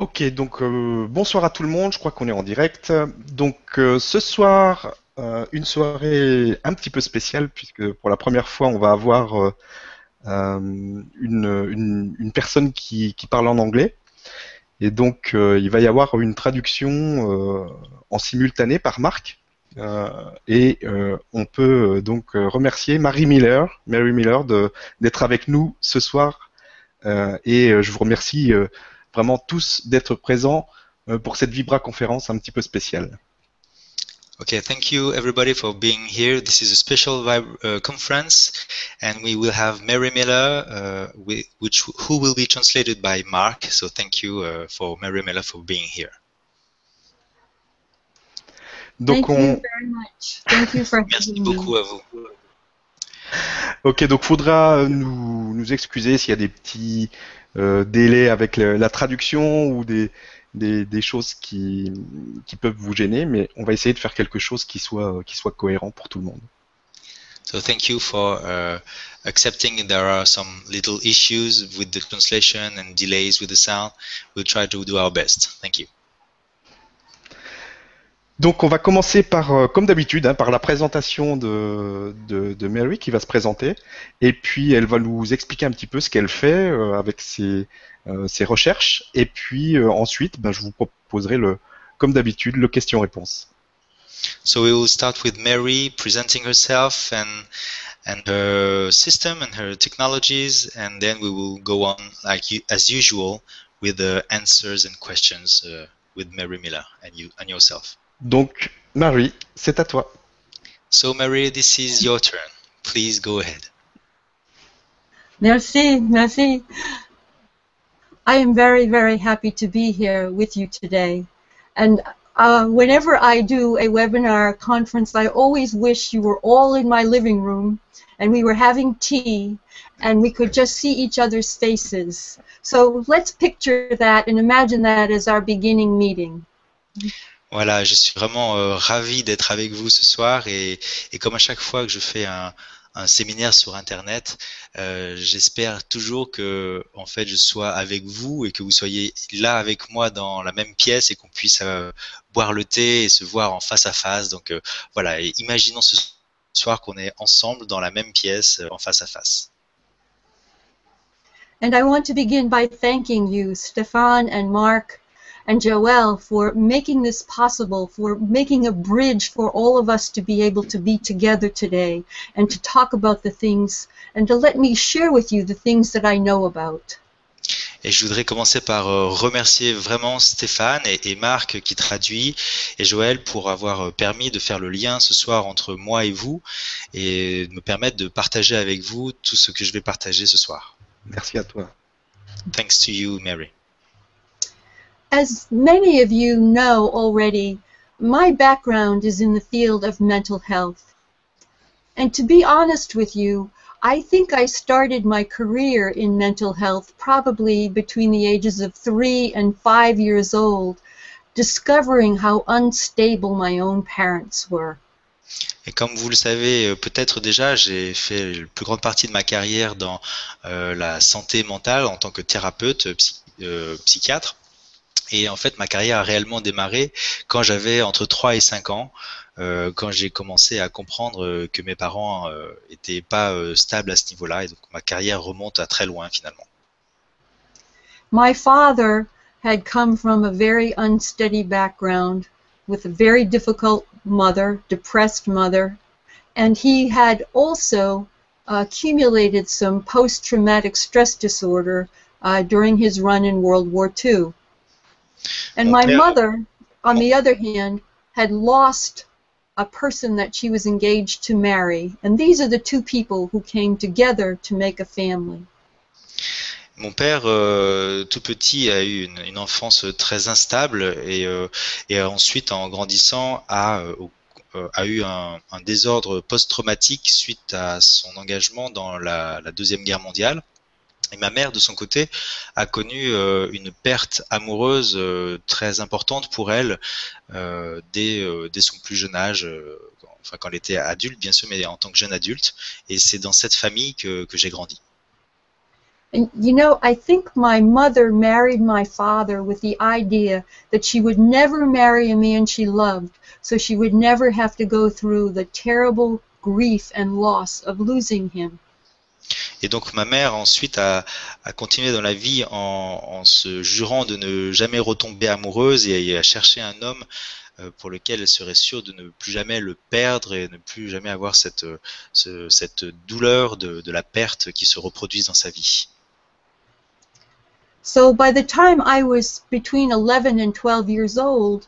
Ok, donc euh, bonsoir à tout le monde, je crois qu'on est en direct. Donc euh, ce soir, euh, une soirée un petit peu spéciale, puisque pour la première fois, on va avoir euh, euh, une, une- une personne qui, qui parle en anglais. Et donc euh, il va y avoir une traduction en simultané par Marc. Et on peut donc remercier Marie Miller, Mary Miller, d'être avec nous ce soir. Et je vous remercie vraiment tous d'être présents euh, pour cette Vibra conférence un petit peu spéciale. Okay, thank you everybody for being here. This is a special uh, conference, and we will have Mary Miller, uh, wi- which who will be translated by Mark. So thank you uh, for Mary Miller for being here. Donc Thank you very much. Thank you for Merci having me. beaucoup à vous. ok, donc faudra nous, nous excuser s'il y a des petits délais avec le- la traduction ou des, des, choses qui, qui peuvent vous gêner, mais on va essayer de faire quelque chose qui soit, qui soit cohérent pour tout le monde. So thank you for uh, accepting there are some little issues with the translation and delays with the sound. We'll try to do our best. Thank you. Donc on va commencer par, euh, comme d'habitude, hein, par la présentation de, Mary qui va se présenter, et puis elle va nous expliquer un petit peu ce qu'elle fait euh, avec ses, euh, recherches, et puis euh, ensuite, ben, je vous proposerai le, comme d'habitude, le question-réponse. So we will start with Mary presenting herself and and her system and her technologies, and then we will go on like as usual with the answers and questions uh, with Mary Miller and you and yourself. Donc Mary, c'est à toi. So Marie, this is your turn. Please go ahead. Merci, merci. I am very, very happy to be here with you today. And uh, whenever I do a webinar conference, I always wish you were all in my living room and we were having tea and we could just see each other's faces. So let's picture that and imagine that as our beginning meeting. Voilà, je suis vraiment euh, ravi d'être avec vous ce soir et, et comme à chaque fois que je fais un, un séminaire sur Internet, euh, j'espère toujours que en fait je sois avec vous et que vous soyez là avec moi dans la même pièce et qu'on puisse euh, boire le thé et se voir en face à face. Donc euh, voilà, et imaginons ce soir qu'on est ensemble dans la même pièce euh, en face à face. And I want to begin by thanking you, Stefan and Mark and Joel, for making this possible, for making a bridge for all of us to be able to be together today and to talk about the things and to let me share with you the things that I know about. Et je voudrais commencer par euh, remercier vraiment Stéphane et, et Marc qui traduit et Joël pour avoir euh, permis de faire le lien ce soir entre moi et vous et de me permettre de partager avec vous tout ce que je vais partager ce soir. Merci à toi. Thanks to you, Mary. As many of you know already, my background is in the field of mental health. And to be honest with you, I think I started my career in mental health probably between the ages of three and five years old, discovering how unstable my own parents were. Et comme vous le savez euh, peut-être déjà, j'ai fait la plus grande partie de ma carrière dans euh, la santé mentale en tant que thérapeute euh, psy- euh, psychiatre. Et en fait, ma carrière a réellement démarré quand j'avais entre 3 et 5 ans, euh, quand j'ai commencé à comprendre euh, que mes parents euh, étaient pas euh, stables à ce niveau-là. Et donc ma carrière remonte à très loin finalement. My father had come from a very unsteady background with a very difficult mother, depressed mother, and he had also accumulated some post traumatic stress disorder uh, during his run in World War II. And my Okay. mother, on the other hand, had lost a person that she was engaged to marry, and these are the two people who came together to make a family. Mon père, euh, tout petit, a eu une, une enfance très instable et, euh, et ensuite, en grandissant, a, euh, euh, a eu un, un désordre post-traumatique suite à son engagement dans la, la Deuxième Guerre mondiale. Et ma mère, de son côté, a connu euh, une perte amoureuse euh, très importante pour elle euh, dès, euh, son plus jeune âge, euh, quand- enfin quand elle était adulte, bien sûr, mais en tant que jeune adulte. Et c'est dans cette famille que, que j'ai grandi. And you know, I think my mother married my father with the idea that she would never marry a man she loved, so she would never have to go through the terrible grief and loss of losing him. Et donc ma mère ensuite a, continué dans la vie en, se jurant de ne jamais retomber amoureuse et à chercher un homme euh, pour lequel elle serait sûre de ne plus jamais le perdre et ne plus jamais avoir cette, ce, cette douleur de, de la perte qui se reproduise dans sa vie. So by the time I was between 11 and 12 years old,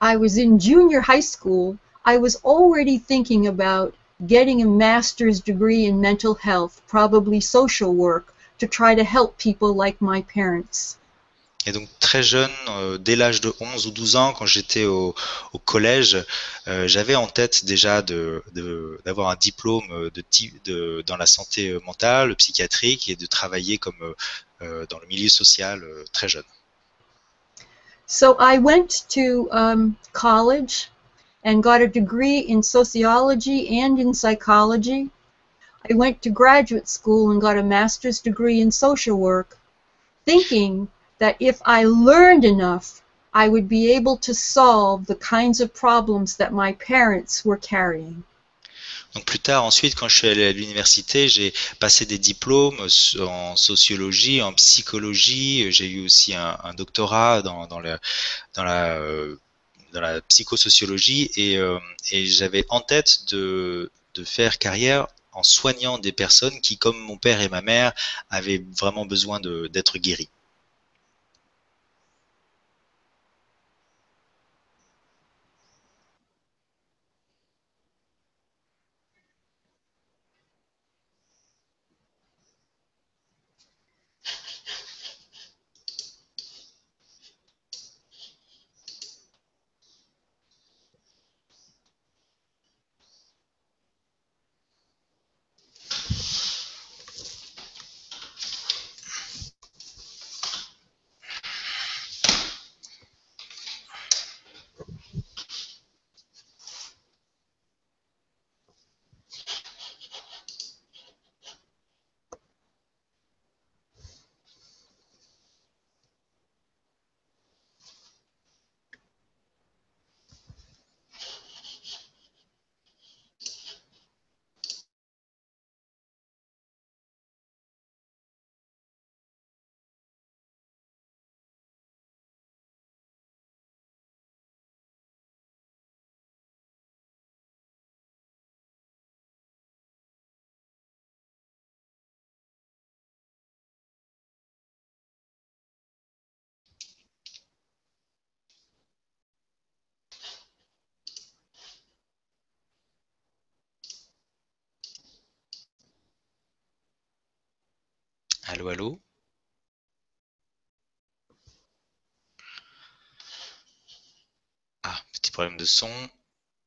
I was in junior high school. I was already thinking about getting a master's degree in mental health, probably social work, to try to help people like my parents. Et donc très jeune, euh, dès l'âge de 11 ou 12 ans, quand j'étais au, au, collège, euh, j'avais en tête déjà d'avoir de, d'avoir un diplôme de, de, dans la santé mentale, psychiatrique, et de travailler comme euh, dans le milieu social euh, très jeune. So I went to um, college and got a degree in sociology and in psychology. I went to graduate school and got a master's degree in social work, thinking that if I learned enough, I would be able to solve the kinds of problems that my parents were carrying. Donc plus tard, ensuite, quand je suis allé à l'université, j'ai passé des diplômes en sociologie, en psychologie. J'ai eu aussi un, un doctorat dans, dans, la, dans, la, euh, dans la psychosociologie et, euh, et j'avais en tête de, de faire carrière en soignant des personnes qui, comme mon père et ma mère, avaient vraiment besoin d'être guéris. Allô, allô Ah, petit problème de son.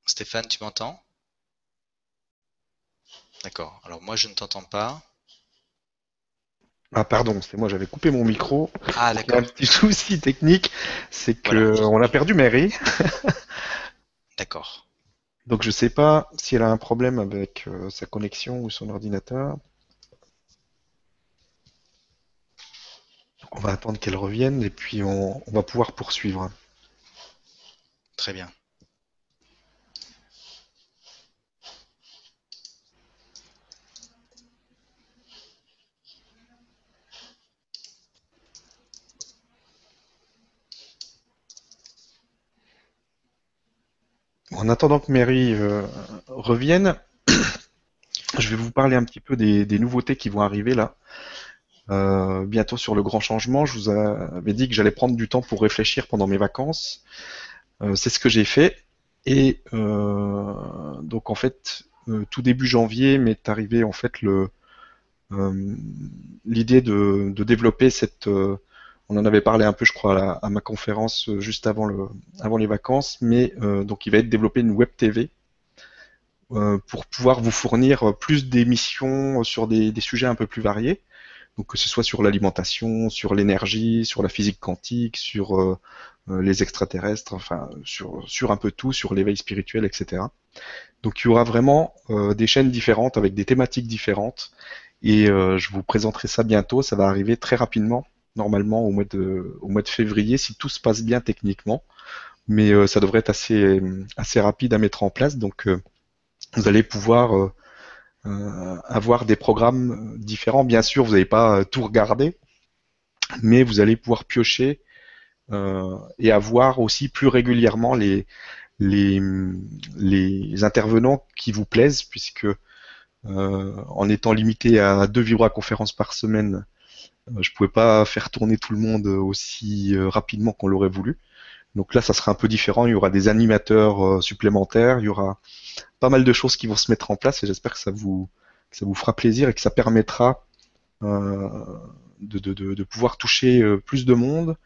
Stéphane, tu m'entends? D'accord. Alors moi, je ne t'entends pas. Ah pardon, c'est moi, j'avais coupé mon micro. Ah d'accord. Un petit souci technique, c'est que voilà. on a perdu Mary. d'accord. Donc je sais pas si elle a un problème avec euh, sa connexion ou son ordinateur. On va attendre qu'elle revienne et puis on, on, va pouvoir poursuivre. Très bien. En attendant que Mary euh, revienne, je vais vous parler un petit peu des, nouveautés qui vont arriver là. Euh, bientôt sur le grand changement. Je vous avais dit que j'allais prendre du temps pour réfléchir pendant mes vacances. Euh, c'est ce que j'ai fait. Et donc en fait, tout début janvier m'est arrivé en fait l'idée de, développer cette. On en avait parlé un peu, je crois, à, ma conférence juste avant le avant les vacances. Mais donc il va être développé une web TV pour pouvoir vous fournir plus d'émissions sur des, sujets un peu plus variés. Donc que ce soit sur l'alimentation, sur l'énergie, sur la physique quantique, sur euh, les extraterrestres, enfin sur, un peu tout, sur l'éveil spirituel, etc. Donc il y aura vraiment euh, des chaînes différentes avec des thématiques différentes Et je vous présenterai ça bientôt. Ça va arriver très rapidement, normalement au mois de, au mois de février, si tout se passe bien techniquement. Mais ça devrait être assez, assez rapide à mettre en place. Donc vous allez pouvoir avoir des programmes différents. Bien sûr, vous n'allez pas tout regarder, mais vous allez pouvoir piocher euh, et avoir aussi plus régulièrement les, les, les intervenants qui vous plaisent, puisque euh, en étant limité à deux vibra-conférences par semaine, euh, je pouvais pas faire tourner tout le monde aussi rapidement qu'on l'aurait voulu. Donc là, ça sera un peu différent. Il y aura des animateurs supplémentaires, il y aura pas mal de choses qui vont se mettre en place et j'espère que ça vous, ça vous fera plaisir et que ça permettra de, de, de, pouvoir toucher plus de monde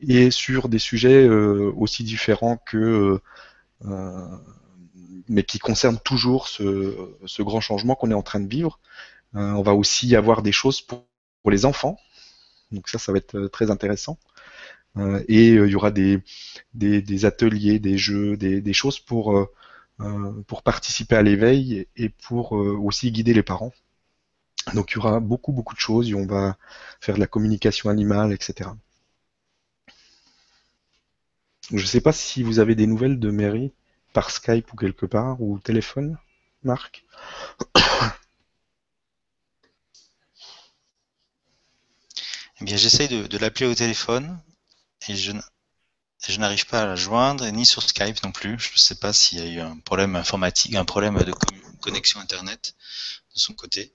et sur des sujets euh, aussi différents que euh, mais qui concernent toujours ce, ce grand changement qu'on est en train de vivre. Euh, on va aussi avoir des choses pour, pour, les enfants, donc ça, ça va être très intéressant. et il y aura des, des, des, ateliers, des jeux, des, des choses pour, pour participer à l'éveil et pour aussi guider les parents. Donc il y aura beaucoup beaucoup de choses, et on va faire de la communication animale, etc. Je ne sais pas si vous avez des nouvelles de Mary par Skype ou quelque part, ou téléphone, Marc Eh bien, j'essaye de, l'appeler au téléphone et je, je n'arrive pas à la joindre, ni sur Skype non plus. Je ne sais pas s'il y a eu un problème informatique, un problème de connexion Internet de son côté.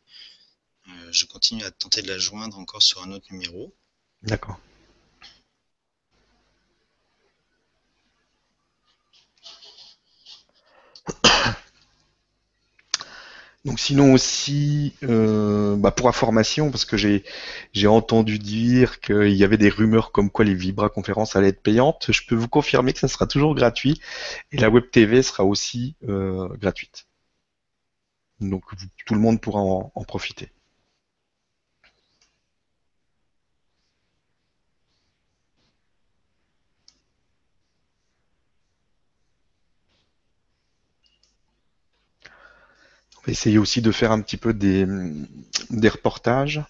Euh, je continue à tenter de la joindre encore sur un autre numéro. D'accord. Donc sinon aussi, euh, bah pour information, parce que j'ai j'ai entendu dire qu'il y avait des rumeurs comme quoi les Vibra conférences allaient être payantes, je peux vous confirmer que ça sera toujours gratuit et la Web TV sera aussi euh, gratuite. Donc tout le monde pourra en profiter. On va essayer aussi de faire un petit peu des, des reportages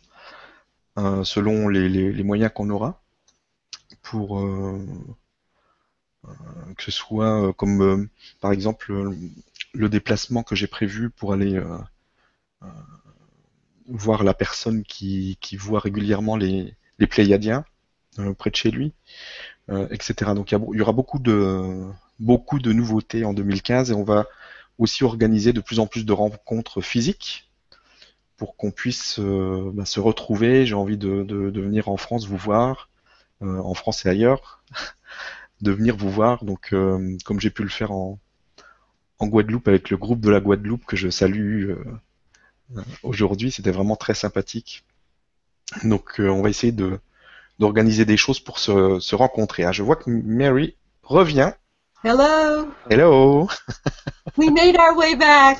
euh, selon les, les, moyens qu'on aura pour euh, euh, que ce soit comme par exemple le déplacement que j'ai prévu pour aller voir la personne qui, qui voit régulièrement les, les Pléiadiens près de chez lui, etc. Donc il y, y, aura beaucoup de beaucoup de nouveautés en 2015 et on va aussi organiser de plus en plus de rencontres physiques pour qu'on puisse euh, bah, se retrouver. J'ai envie de, venir en France vous voir, euh, en France et ailleurs, de venir vous voir. Donc, euh, comme j'ai pu le faire en, Guadeloupe avec le groupe de la Guadeloupe que je salue aujourd'hui, c'était vraiment très sympathique. Donc, on va essayer de d'organiser des choses pour se, se rencontrer. Ah, je vois que Mary revient. Hello. Hello. we made our way back.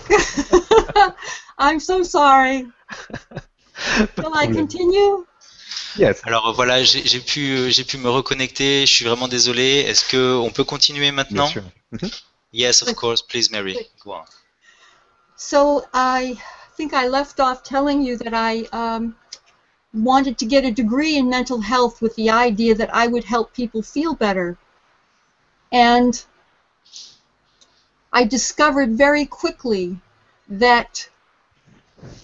I'm so sorry. Shall I continue? Yes. Alors voilà, j'ai pu j'ai pu me reconnecter. Je suis vraiment désolé. Est-ce que on peut continuer maintenant? Bien sûr. Mm-hmm. Yes, of course. Please, Mary, go on. So I think I left off telling you that I um, wanted to get a degree in mental health with the idea that I would help people feel better. And I discovered very quickly that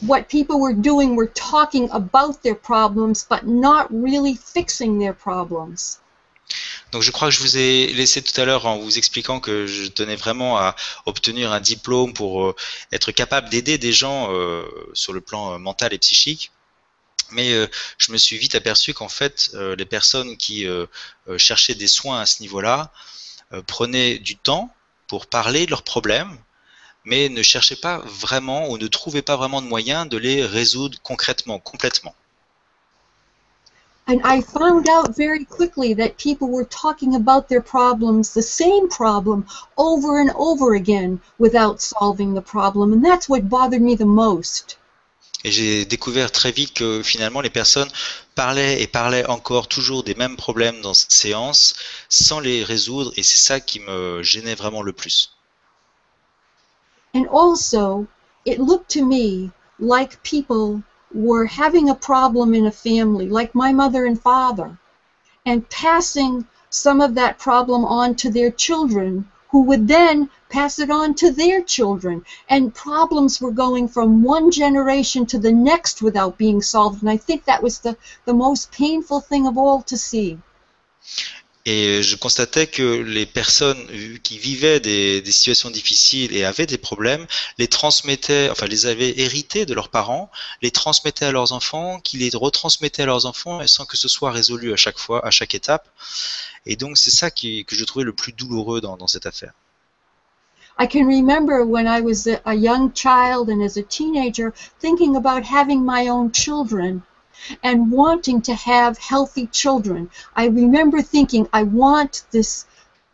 what people were doing were talking about their problems but not really fixing their problems. Donc je crois que je vous ai laissé tout à l'heure en vous expliquant que je tenais vraiment à obtenir un diplôme pour euh, être capable d'aider des gens euh, sur le plan euh, mental et psychique. Mais je me suis vite aperçu qu'en fait, les personnes qui cherchaient des soins à ce niveau-là prenaient du temps pour parler de leurs problèmes, mais ne cherchaient pas vraiment ou ne trouvaient pas vraiment de moyens de les résoudre concrètement, complètement. And I found out very quickly that people were talking about their problems, the same problem, over and over again without solving the problem. And that's what bothered me the most. Et j'ai découvert très vite que finalement les personnes parlaient et parlaient encore toujours des mêmes problèmes dans cette séance sans les résoudre et c'est ça qui me gênait vraiment le plus. And also, it looked to me like people were having a problem in a family, like my mother and father, and passing some of that problem on to their children, who would then pass it on to their children. And problems were going from one generation to the next without being solved. And I think that was the, the most painful thing of all to see. Et je constatais que les personnes qui vivaient des, des, situations difficiles et avaient des problèmes les transmettaient, enfin les avaient hérités de leurs parents, les transmettaient à leurs enfants, qui les retransmettaient à leurs enfants sans que ce soit résolu à chaque fois, à chaque étape. Et donc c'est ça qui, que je trouvais le plus douloureux dans, dans cette affaire. I can remember when I was a, a young child and as a teenager thinking about having my own children and wanting to have healthy children. I remember thinking, I want this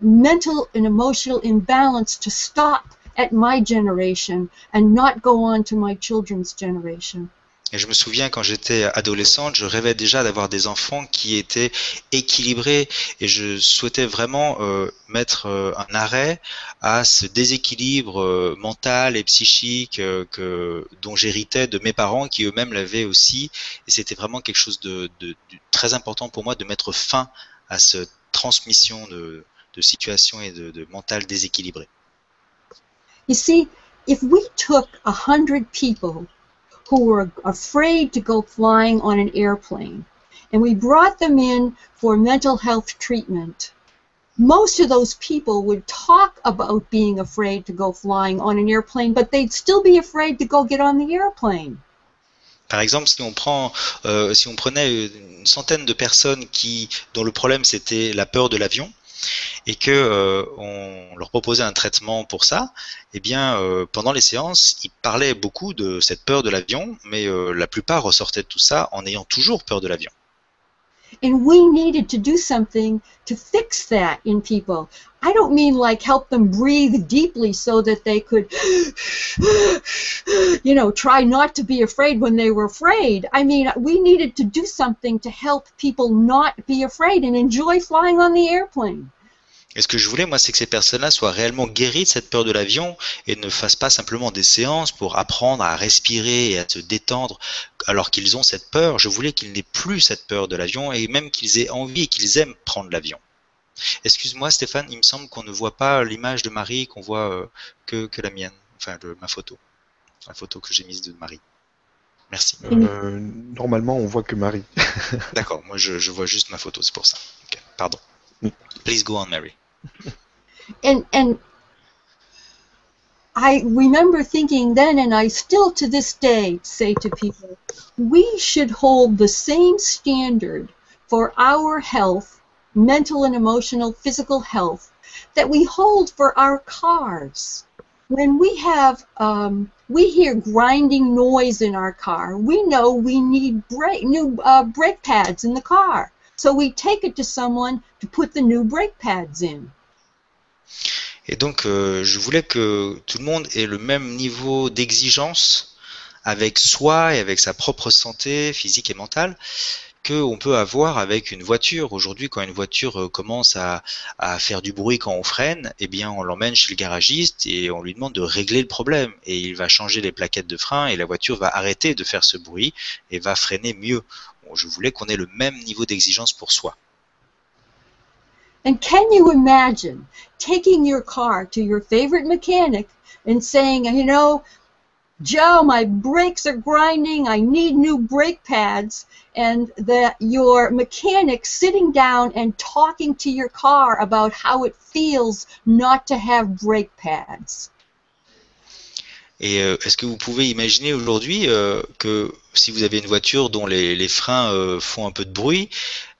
mental and emotional imbalance to stop at my generation and not go on to my children's generation. Et je me souviens quand j'étais adolescente, je rêvais déjà d'avoir des enfants qui étaient équilibrés et je souhaitais vraiment euh, mettre euh, un arrêt à ce déséquilibre euh, mental et psychique que, dont j'héritais de mes parents qui eux-mêmes l'avaient aussi. Et c'était vraiment quelque chose de, très important pour moi de mettre fin à cette transmission de, de situation et de, mental déséquilibré. You see, if we took a hundred people who were afraid to go flying on an airplane, and we brought them in for mental health treatment. Most of those people would talk about being afraid to go flying on an airplane, but they'd still be afraid to go get on the airplane. Par exemple, si on prend, euh, si on prenait euh, une centaine de personnes qui, dont le problème c'était la peur de l'avion, et que euh, on leur proposait un traitement pour ça, eh bien euh, pendant les séances, ils parlaient beaucoup de cette peur de l'avion, mais euh, la plupart ressortaient de tout ça en ayant toujours peur de l'avion. And we needed to do something to fix that in people. I don't mean like help them breathe deeply so that they could, you know, try not to be afraid when they were afraid. I mean, we needed to do something to help people not be afraid and enjoy flying on the airplane. Et ce que je voulais, moi, c'est que ces personnes-là soient réellement guéries de cette peur de l'avion et ne fassent pas simplement des séances pour apprendre à respirer et à se détendre alors qu'ils ont cette peur. Je voulais qu'ils n'aient plus cette peur de l'avion et même qu'ils aient envie et qu'ils aiment prendre l'avion. Excuse-moi, Stéphane, il me semble qu'on ne voit pas l'image de Marie, qu'on voit euh, que, que, la mienne, enfin le, ma photo, la photo que j'ai mise de Marie. Merci. Euh, normalement, on voit que Marie. D'accord, moi je, je, vois juste ma photo, c'est pour ça. Okay, pardon. Please go on, Mary. and and I remember thinking then, and I still to this day say to people, we should hold the same standard for our health, mental and emotional, physical health, that we hold for our cars. When we have, um, we hear grinding noise in our car, we know we need brake, new uh, brake pads in the car. So we take it to someone to put the new brake pads in. Et donc, euh, je voulais que tout le monde ait le même niveau d'exigence avec soi et avec sa propre santé physique et mentale qu'on peut avoir avec une voiture. Aujourd'hui, quand une voiture commence à, faire du bruit quand on freine, eh bien, on l'emmène chez le garagiste et on lui demande de régler le problème. Et il va changer les plaquettes de frein et la voiture va arrêter de faire ce bruit et va freiner mieux. Je voulais qu'on ait le même niveau d'exigence pour soi. And can you imagine taking your car to your favorite mechanic and saying, you know, Joe, my brakes are grinding, I need new brake pads, and that your mechanic sitting down and talking to your car about how it feels not to have brake pads. Et euh, est-ce que vous pouvez imaginer aujourd'hui euh, que si vous avez une voiture dont les, freins euh, font un peu de bruit,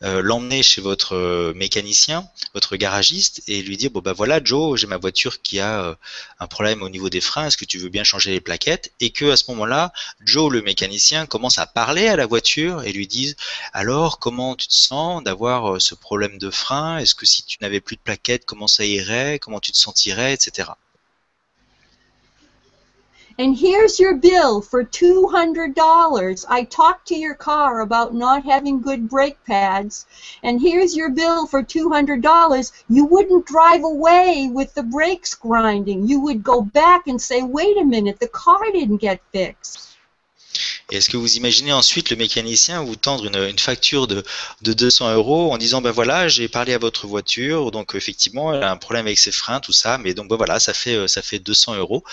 euh, l'emmener chez votre euh, mécanicien, votre garagiste, et lui dire bon ben voilà Joe, j'ai ma voiture qui a un problème au niveau des freins, est-ce que tu veux bien changer les plaquettes? Et que à ce moment-là, Joe le mécanicien commence à parler à la voiture et lui dise alors comment tu te sens d'avoir ce problème de frein? Est-ce que si tu n'avais plus de plaquettes, comment ça irait? Comment tu te sentirais, etc. and here's your bill for $200. I talked to your car about not having good brake pads, and here's your bill for $200. You wouldn't drive away with the brakes grinding. You would go back and say, wait a minute, the car didn't get fixed. Est-ce que vous imaginez ensuite le mécanicien vous tendre une, facture de, de 200 euros en disant ben voilà j'ai parlé à votre voiture donc effectivement elle a un problème avec ses freins tout ça mais donc ben voilà ça fait euh, ça fait 200 euros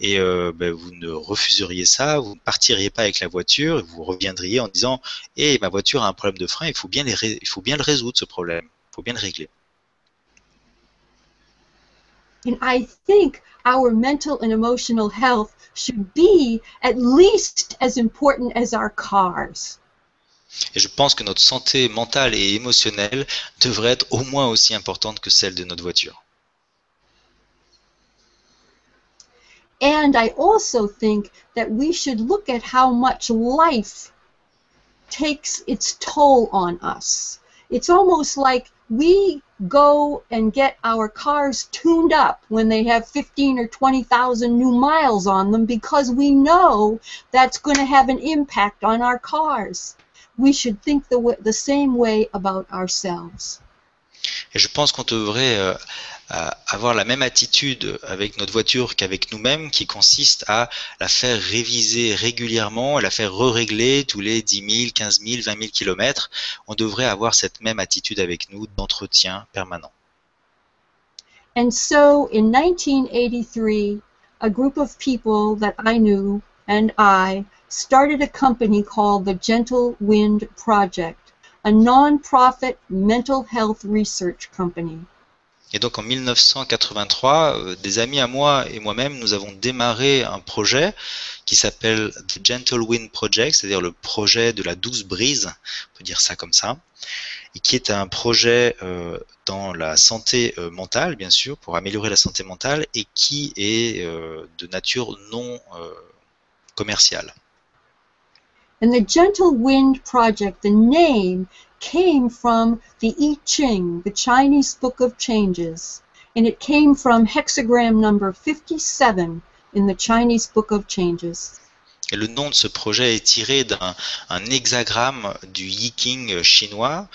et euh, ben, vous ne refuseriez ça vous ne partiriez pas avec la voiture vous reviendriez en disant eh ma voiture a un problème de frein il il faut bien le résoudre ce problème il faut bien le régler. And I think our mental and emotional health should be at least as important as our cars. Et je pense que notre santé mentale et émotionnelle devrait être au moins aussi importante que celle de notre voiture. And I also think that we should look at how much life takes its toll on us. It's almost like we go and get our cars tuned up when they have 15 or 20,000 new miles on them because we know that's going to have an impact on our cars. We should think the, the same way about ourselves. Et je pense qu'on devrait euh, avoir la même attitude avec notre voiture qu'avec nous-mêmes, qui consiste à la faire réviser régulièrement, à la faire re-régler tous les 10 000, 15 000, 20 000 kilomètres. On devrait avoir cette même attitude avec nous d'entretien permanent. And so in 1983, a group of people that I knew and I started a company called the Gentle Wind Project, a non-profit mental health research company. Et donc en 1983, euh, des amis à moi et moi-même, nous avons démarré un projet qui s'appelle The Gentle Wind Project, c'est-à-dire le projet de la douce brise, on peut dire ça comme ça, et qui est un projet euh, dans la santé euh, mentale, bien sûr, pour améliorer la santé mentale, et qui est de nature non commerciale. And the Gentle Wind Project, the name came from the Ching, the Chinese Book of Changes, and it came from hexagram number 57 in the Chinese Book of Changes. Et le nom de ce projet est tiré d'un un hexagramme du Yiking chinois,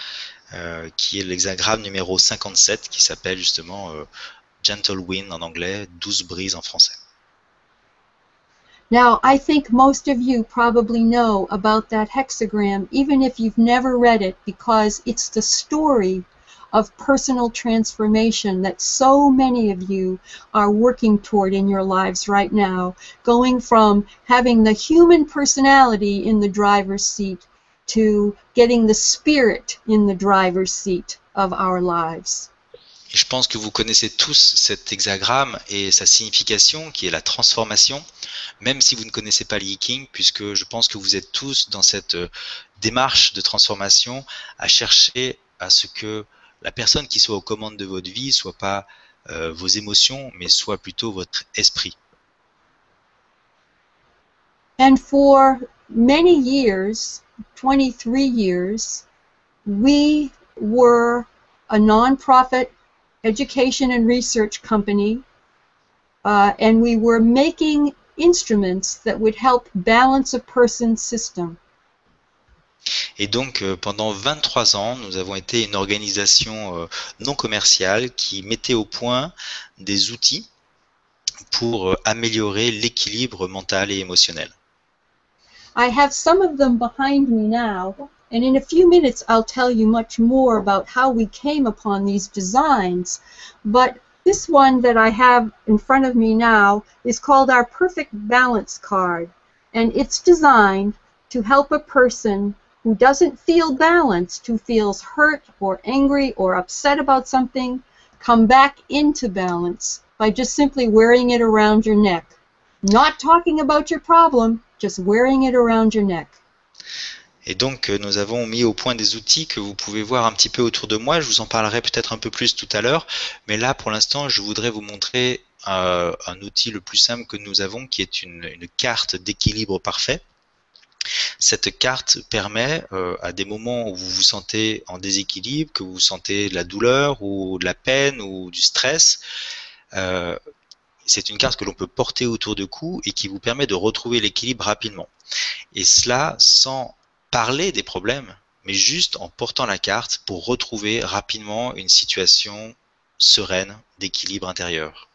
euh, qui est l'hexagramme numéro 57, qui s'appelle justement euh, Gentle Wind en anglais, douce brise en français. Now, I think most of you probably know about that hexagram, even if you've never read it, because it's the story of personal transformation that so many of you are working toward in your lives right now, going from having the human personality in the driver's seat to getting the spirit in the driver's seat of our lives. Et je pense que vous connaissez tous cet hexagramme et sa signification, qui est la transformation, même si vous ne connaissez pas le Yiking, puisque je pense que vous êtes tous dans cette euh, démarche de transformation à chercher à ce que la personne qui soit aux commandes de votre vie soit pas euh, vos émotions, mais soit plutôt votre esprit. And for many years, 23 years, we were a nonprofit education and research company, uh, and we were making instruments that would help balance a person's system. Et donc, euh, pendant 23 ans, nous avons été une organisation euh, non commerciale qui mettait au point des outils pour euh, améliorer l'équilibre mental et émotionnel. I have some of them behind me now, and in a few minutes I'll tell you much more about how we came upon these designs. But this one that I have in front of me now is called our Perfect Balance Card, and it's designed to help a person who doesn't feel balanced, who feels hurt or angry or upset about something, come back into balance by just simply wearing it around your neck. Not talking about your problem, just wearing it around your neck. Et donc, euh, nous avons mis au point des outils que vous pouvez voir un petit peu autour de moi. Je vous en parlerai peut-être un peu plus tout à l'heure. Mais là, pour l'instant, je voudrais vous montrer euh, un outil le plus simple que nous avons, qui est une, carte d'équilibre parfait. Cette carte permet euh, à des moments où vous vous sentez en déséquilibre, que vous sentez de la douleur ou de la peine ou du stress, c'est une carte que l'on peut porter autour de cou et qui vous permet de retrouver l'équilibre rapidement. Et cela sans parler des problèmes, mais juste en portant la carte pour retrouver rapidement une situation sereine d'équilibre intérieur.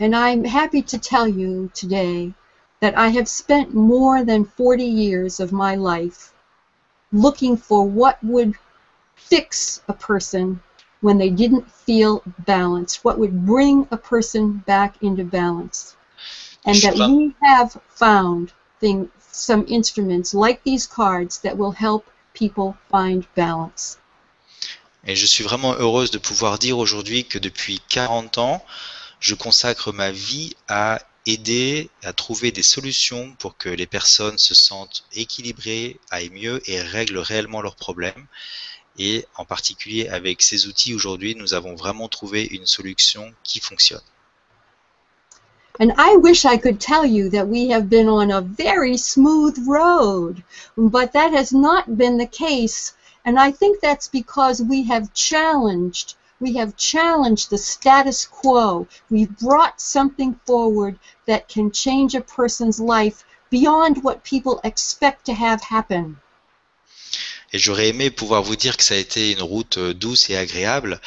And I'm happy to tell you today that I have spent more than 40 years of my life looking for what would fix a person when they didn't feel balanced, what would bring a person back into balance. And that we have found thing, some instruments like these cards that will help people find balance. Et je suis vraiment heureuse de pouvoir dire aujourd'hui que depuis 40 ans, je consacre ma vie à aider à trouver des solutions pour que les personnes se sentent équilibrées, aillent mieux et règlent réellement leurs problèmes. Et en particulier avec ces outils aujourd'hui, nous avons vraiment trouvé une solution qui fonctionne. And I wish I could tell you that we have been on a very smooth road, but that has not been the case. And I think that's because we have challenged, we have challenged the status quo. We've brought something forward that can change a person's life beyond what people expect to have happen. Et j'aurais aimé pouvoir vous dire que ça a été une route euh, douce et agréable,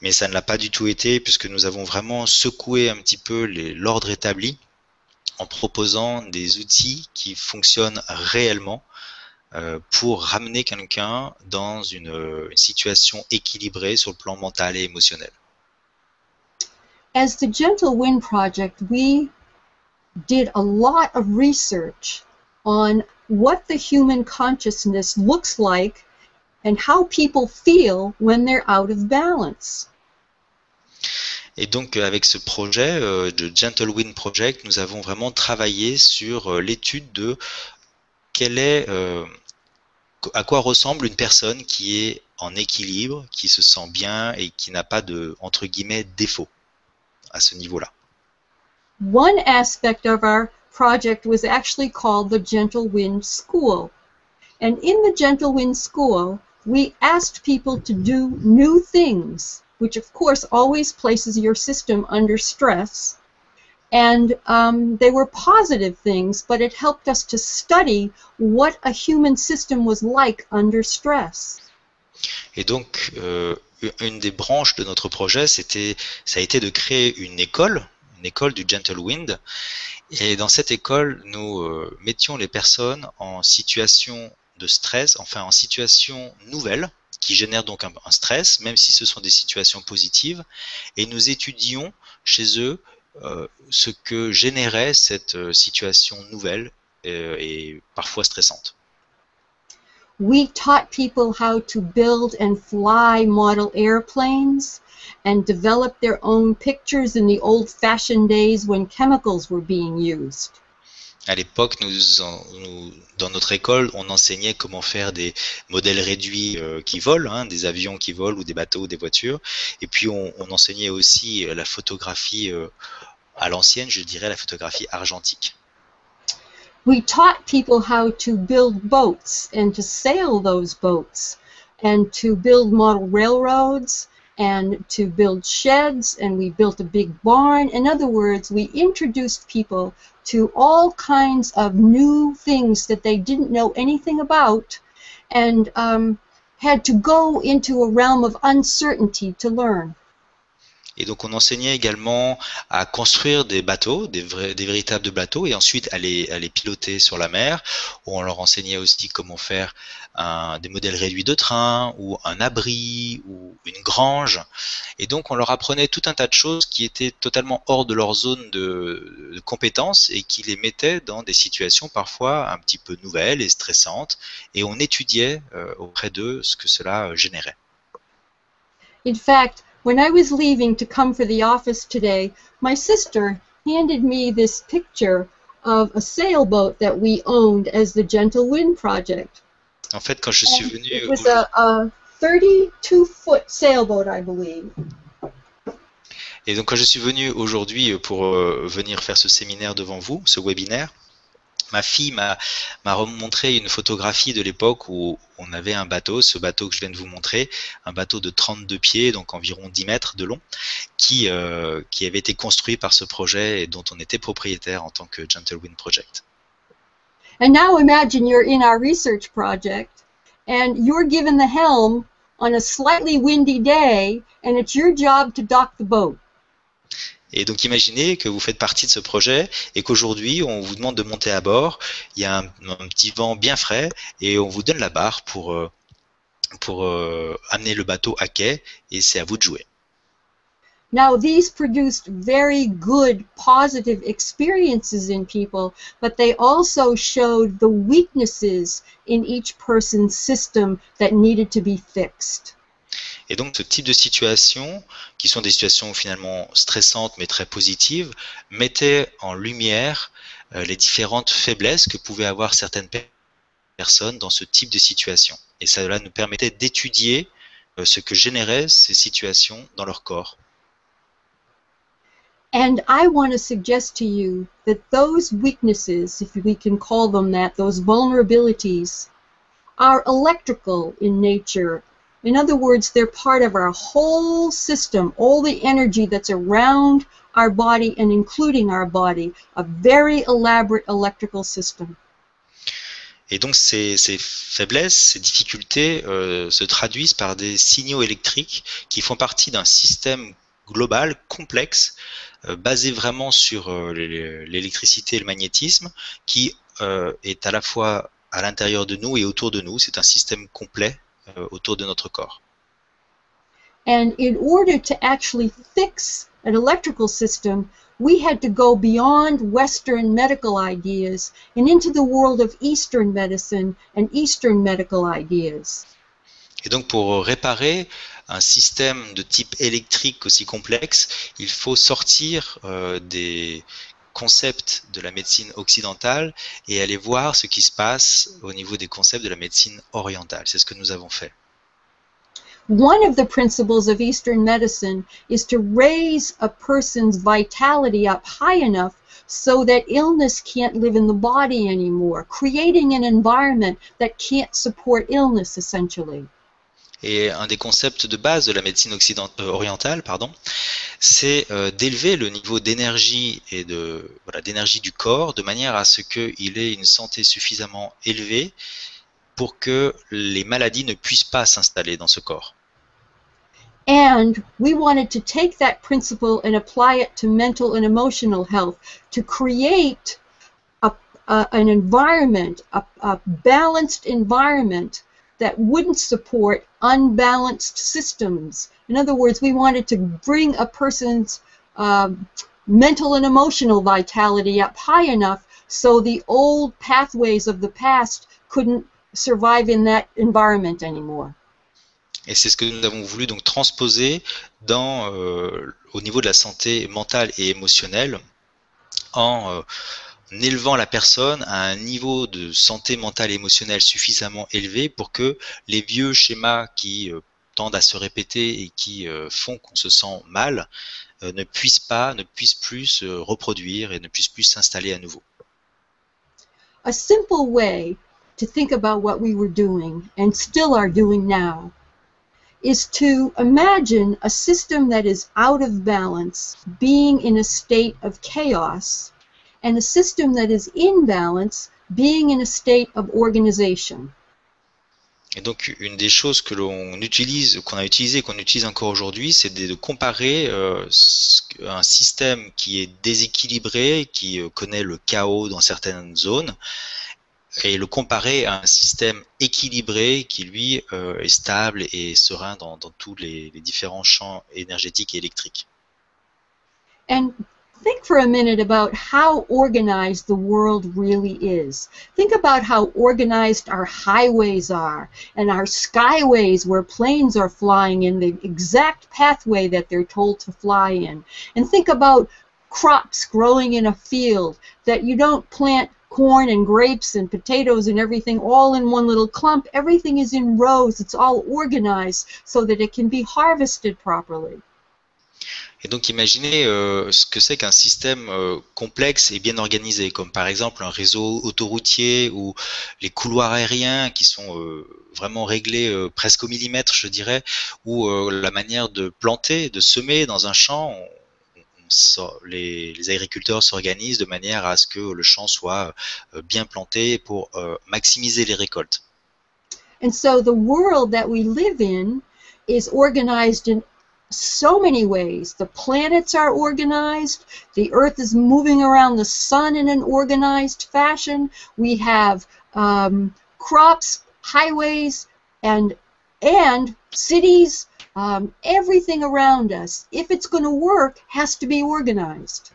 mais ça ne l'a pas du tout été puisque nous avons vraiment secoué un petit peu l'ordre établi en proposant des outils qui fonctionnent réellement euh, pour ramener quelqu'un dans une, une, situation équilibrée sur le plan mental et émotionnel. As the Gentle Wind Project, we did a lot of research on what the human consciousness looks like and how people feel when they're out of balance. Et donc avec ce projet, euh, de Gentle Wind Project, nous avons vraiment travaillé sur euh, l'étude de quel est, euh, à quoi ressemble une personne qui est en équilibre, qui se sent bien et qui n'a pas de entre guillemets défaut à ce niveau-là. One aspect of our project was actually called the Gentle Wind School. And in the Gentle Wind School, we asked people to do new things, which of course always places your system under stress. And um, they were positive things, but it helped us to study what a human system was like under stress. Et donc, euh, une des branches de notre projet, c'était, ça a été de créer une école, une école du Gentle Wind, Et dans cette école, nous euh, mettions les personnes en situation de stress, enfin en situation nouvelle, qui génère donc un, stress, même si ce sont des situations positives, et nous étudions chez eux euh, ce que générait cette euh, situation nouvelle et parfois stressante. We taught people how to build and fly model airplanes and develop their own pictures in the old-fashioned days when chemicals were being used. À l'époque, nous, nous, dans notre école, on enseignait comment faire des modèles réduits euh, qui volent, hein, des avions qui volent ou des bateaux ou des voitures. Et puis, on, on enseignait aussi la photographie euh, à l'ancienne, je dirais la photographie argentique. We taught people how to build boats and to sail those boats and to build model railroads and to build sheds and we built a big barn. In other words, we introduced people to all kinds of new things that they didn't know anything about and um, had to go into a realm of uncertainty to learn. Et donc on enseignait également à construire des bateaux, des, véritables bateaux, et ensuite à les, piloter sur la mer. On leur enseignait aussi comment faire des modèles réduits de train, ou un abri, ou une grange. Et donc on leur apprenait tout un tas de choses qui étaient totalement hors de leur zone de, de compétences et qui les mettaient dans des situations parfois un petit peu nouvelles et stressantes. Et on étudiait euh, auprès d'eux ce que cela générait. In fact, when I was leaving to come for the office today, my sister handed me this picture of a sailboat that we owned as the Gentle Wind Project. En fait, quand je suis And venu, it was a, a 32 foot sailboat, I believe. et donc quand je suis venu aujourd'hui pour euh, venir faire ce séminaire devant vous, ce webinaire, ma fille m'a remontré une photographie de l'époque où on avait un bateau, ce bateau que je viens de vous montrer, un bateau de 32 pieds, donc environ 10 mètres de long, qui, euh, qui avait été construit par ce projet et dont on était propriétaire en tant que Gentle Wind Project. And now imagine you're in our research project and you're given the helm on a slightly windy day and it's your job to dock the boat. Et donc imaginez que vous faites partie de ce projet et qu'aujourd'hui on vous demande de monter à bord, il y a un, petit vent bien frais et on vous donne la barre pour, euh, pour euh, amener le bateau à quai et c'est à vous de jouer. Now, these produced very good, positive experiences in people, but they also showed the weaknesses in each person's system that needed to be fixed. Et donc ce type de situations, qui sont des situations finalement stressantes mais très positives, mettait en lumière euh, les différentes faiblesses que pouvaient avoir certaines personnes dans ce type de situation. Et cela nous permettait d'étudier euh, ce que généraient ces situations dans leur corps. And I want to suggest to you that those weaknesses, if we can call them that, those vulnerabilities, are electrical in nature. In other words, they're part of our whole system, all the energy that's around our body and including our body, a very elaborate electrical system. Et donc ces, faiblesses, ces difficultés euh, se traduisent par des signaux électriques qui font partie d'un système global, complexe, euh, basé vraiment sur euh, l'électricité et le magnétisme, qui est à la fois à l'intérieur de nous et autour de nous. C'est un système complet autour de notre corps. And in order to actually fix an electrical system, we had to go beyond Western medical ideas and into the world of Eastern medicine and Eastern medical ideas. Et donc pour réparer un système de type électrique aussi complexe, il faut sortir euh, des concepts de la médecine occidentale et aller voir ce qui se passe au niveau des concepts de la médecine orientale. C'est ce que nous avons fait. One of the principles of Eastern medicine is to raise a person's vitality up high enough so that illness can't live in the body anymore, creating an environment that can't support illness essentially. Et un des concepts de base de la médecine euh, orientale, pardon, c'est euh, d'élever le niveau d'énergie et de voilà, d'énergie du corps de manière à ce qu'il ait une santé suffisamment élevée pour que les maladies ne puissent pas s'installer dans ce corps. And we wanted to take that principle and apply it to mental and emotional health to create a, a, an environment, a, a balanced environment that wouldn't support unbalanced systems. In other words, we wanted to bring a person's um, mental and emotional vitality up high enough so the old pathways of the past couldn't survive in that environment anymore. Et c'est ce que nous avons voulu donc transposer dans, euh, au niveau de la santé mentale et émotionnelle en euh, en élevant la personne à un niveau de santé mentale et émotionnelle suffisamment élevé pour que les vieux schémas qui euh, tendent à se répéter et qui euh, font qu'on se sent mal euh, ne puissent pas, ne puissent plus se reproduire et ne puissent plus s'installer à nouveau. A simple way to think about what we were doing and still are doing now is to imagine a system that is out of balance being in a state of chaos and a system that is in balance being in a state of organization. Et donc, une des choses que l'on utilise, qu'on a utilisé, qu'on utilise encore aujourd'hui, c'est de, de comparer euh, un système qui est déséquilibré, qui euh, connaît le chaos dans certaines zones, et le comparer à un système équilibré qui, lui, euh, est stable et serein dans, dans tous les, les différents champs énergétiques et électriques. And think for a minute about how organized the world really is. Think about how organized our highways are and our skyways where planes are flying in the exact pathway that they're told to fly in. And think about crops growing in a field that you don't plant corn and grapes and potatoes and everything all in one little clump. Everything is in rows. It's all organized so that it can be harvested properly. Et donc imaginez euh, ce que c'est qu'un système euh, complexe et bien organisé, comme par exemple un réseau autoroutier ou les couloirs aériens qui sont euh, vraiment réglés presque au millimètre, je dirais, ou la manière de planter, de semer dans un champ. les, les agriculteurs s'organisent de manière à ce que le champ soit bien planté pour maximiser les récoltes. And so the world that we live in is organized in so many ways. The planets are organized. The Earth is moving around the sun in an organized fashion. We have um, crops, highways, and and cities. Um, everything around us, if it's going to work, has to be organized.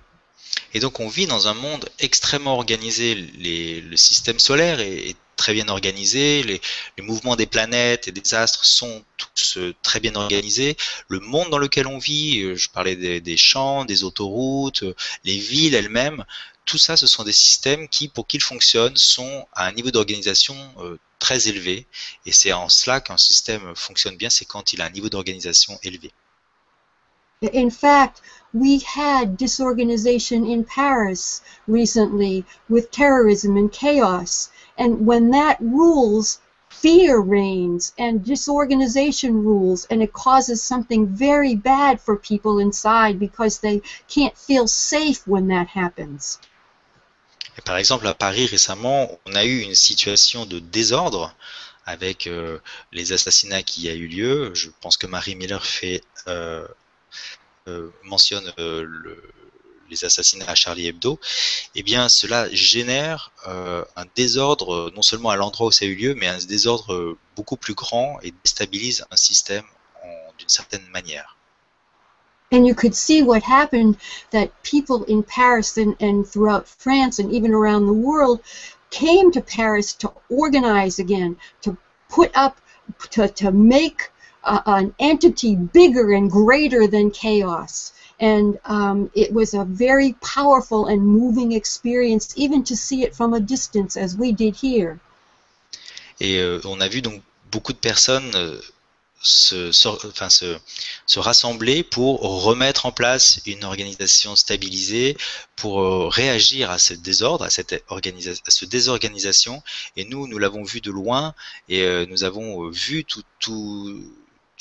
Et donc on vit dans un monde extrêmement organisé. Les- le système solaire est, est très bien organisé, les, mouvements des planètes et des astres sont tous euh, très bien organisés. Le monde dans lequel on vit, euh, je parlais des, champs, des autoroutes, euh, les villes elles-mêmes, tout ça ce sont des systèmes qui, pour qu'ils fonctionnent, sont à un niveau d'organisation très élevé. Et c'est en cela qu'un système fonctionne bien, c'est quand il a un niveau d'organisation élevé. We had disorganization in Paris recently with terrorism and chaos. And when that rules, fear reigns and disorganization rules, and it causes something very bad for people inside because they can't feel safe when that happens. Et par exemple, à Paris récemment, on a eu une situation de désordre avec euh, les assassinats qui a eu lieu. Je pense que Marie Miller fait euh, mentionne euh, le- les assassinats à Charlie Hebdo. Eh bien, cela génère euh, un désordre euh, non seulement à l'endroit où ça a eu lieu, mais un désordre euh, beaucoup plus grand et déstabilise un système d'une certaine manière. And you could see what happened that people in Paris and, and throughout France and even around the world came to Paris to organize again, to put up, to, to make uh, an entity bigger and greater than chaos. And um, it was a very powerful and moving experience, even to see it from a distance, as we did here. Et euh, on a vu donc beaucoup de personnes euh, se, sor- enfin, se, se rassembler pour remettre en place une organisation stabilisée, pour euh, réagir à ce désordre, à cette à ce désorganisation. Et nous, nous l'avons vu de loin et euh, nous avons euh, vu tout, tout,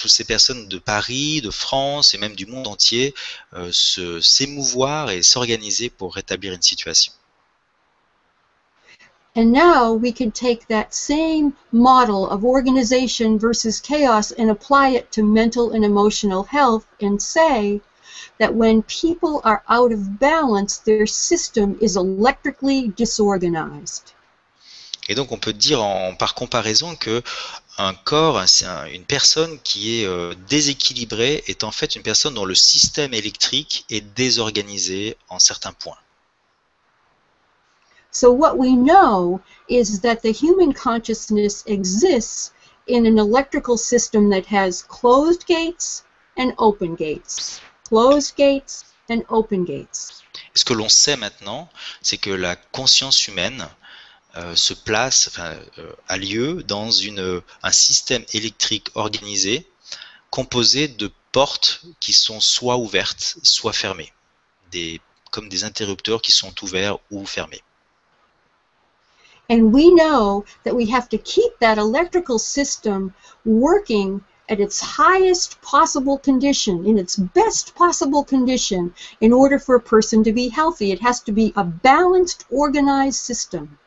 toutes ces personnes de Paris, de France et même du monde entier euh, se s'émouvoir et s'organiser pour rétablir une situation. And now we can take that same model of organization versus chaos and apply it to mental and emotional health and say that when people are out of balance, their system is electrically disorganized. Et donc on peut dire en, par comparaison que un corps, un- une personne qui est euh, déséquilibrée est en fait une personne dont le système électrique est désorganisé en certains points. So what we know is that the human consciousness exists in an electrical system that has closed gates and open gates. Closed gates and open gates. Ce que l'on sait maintenant, c'est que la conscience humaine euh, se place, euh, a lieu dans une, un système électrique organisé composé de portes qui sont soit ouvertes, soit fermées, comme des interrupteurs qui sont ouverts ou fermés. And we know that we have to keep that electrical system working at its highest possible condition, in its best possible condition, in order for a person to be healthy. It has to be a balanced, organized system.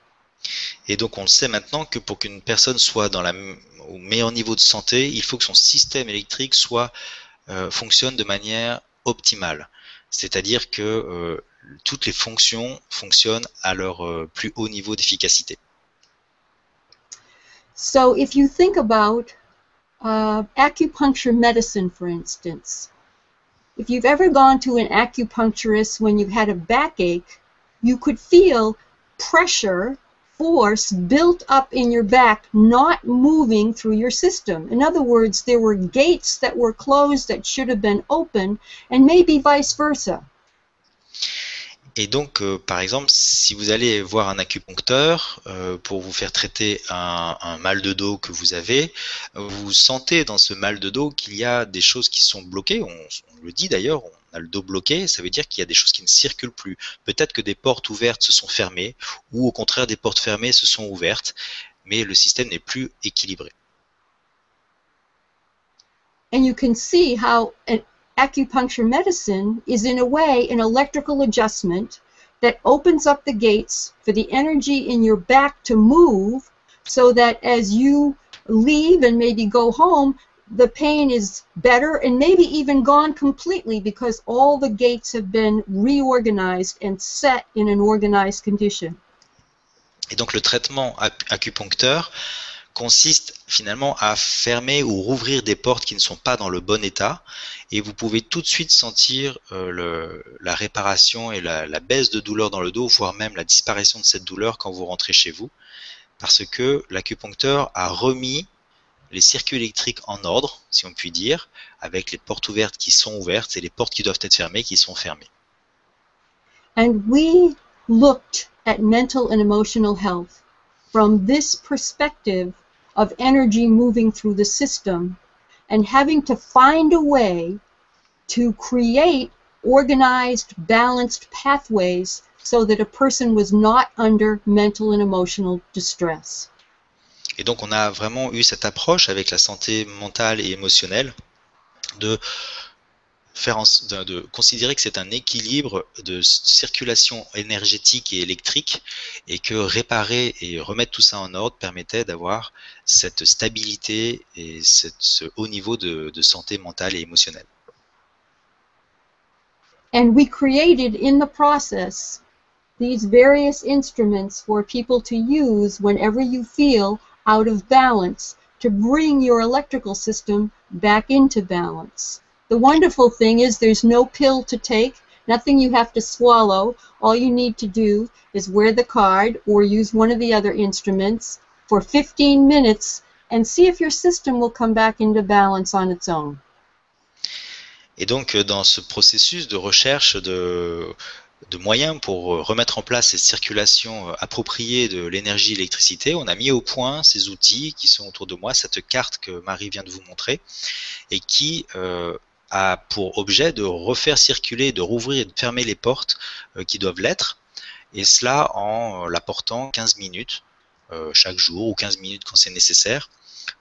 Et donc on le sait maintenant que pour qu'une personne soit dans la, au meilleur niveau de santé, il faut que son système électrique soit euh, fonctionne de manière optimale. C'est-à-dire que euh, toutes les fonctions fonctionnent à leur euh, plus haut niveau d'efficacité. So if you think about uh, acupuncture medicine, for instance, if you've ever gone to an acupuncturist when you've had a backache, you could feel pressure, force built up in your back, not moving through your system. In other words, there were gates that were closed that should have been open, and maybe vice versa. Et donc, euh, par exemple, si vous allez voir un acupuncteur euh, pour vous faire traiter un, un mal de dos que vous avez, vous sentez dans ce mal de dos qu'il y a des choses qui sont bloquées. On, on le dit d'ailleurs, on a le dos bloqué, ça veut dire qu'il y a des choses qui ne circulent plus. Peut-être que des portes ouvertes se sont fermées, ou au contraire des portes fermées se sont ouvertes, mais le système n'est plus équilibré. And you can see how an acupuncture medicine is, in a way, an electrical adjustment that opens up the gates for the energy in your back to move so that as you leave and maybe go home, the pain is better and maybe even gone completely because all the gates have been reorganized and set in an organized condition. Et donc le traitement acupuncteur consiste finalement à fermer ou rouvrir des portes qui ne sont pas dans le bon état et vous pouvez tout de suite sentir euh, la réparation et la, baisse de douleur dans le dos, voire même la disparition de cette douleur quand vous rentrez chez vous, parce que l'acupuncteur a remis les circuits électriques en ordre, si on peut dire, avec les portes ouvertes qui sont ouvertes et les portes qui doivent être fermées qui sont fermées. And we looked at mental and emotional health from this perspective of energy moving through the system and having to find a way to create organized, balanced pathways so that a person was not under mental and emotional distress. Et donc on a vraiment eu cette approche avec la santé mentale et émotionnelle de considérer que c'est un équilibre de circulation énergétique et électrique et que réparer et remettre tout ça en ordre permettait d'avoir cette stabilité et ce haut niveau de, de santé mentale et émotionnelle. And we created in the process these various instruments for people to use whenever you feel out of balance to bring your electrical system back into balance. The wonderful thing is there's no pill to take, nothing you have to swallow. All you need to do is wear the card or use one of the other instruments for 15 minutes and see if your system will come back into balance on its own. Et donc, euh, dans ce processus de recherche de, de moyens pour euh, remettre en place cette circulation euh, appropriée de l'énergie et l'électricité, on a mis au point ces outils qui sont autour de moi, cette carte que Marie vient de vous montrer, et qui euh, a pour objet de refaire circuler, de rouvrir et de fermer les portes qui doivent l'être, et cela en l'apportant 15 minutes chaque jour ou 15 minutes quand c'est nécessaire.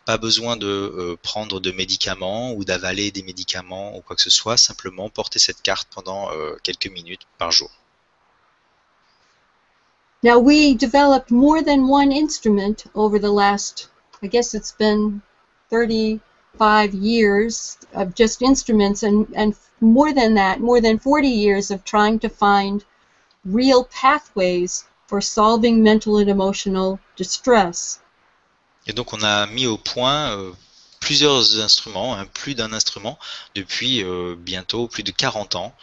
Pas besoin de euh, prendre de médicaments ou d'avaler des médicaments ou quoi que ce soit, simplement porter cette carte pendant euh, quelques minutes par jour. Now we developed more than one instrument over the last, I guess it's been 35 years of just instruments and, and more than that, more than 40 years of trying to find real pathways for solving mental and emotional distress. Et donc on a mis au point euh, plusieurs instruments, hein, plus d'un instrument, depuis euh, bientôt plus de 40 ans,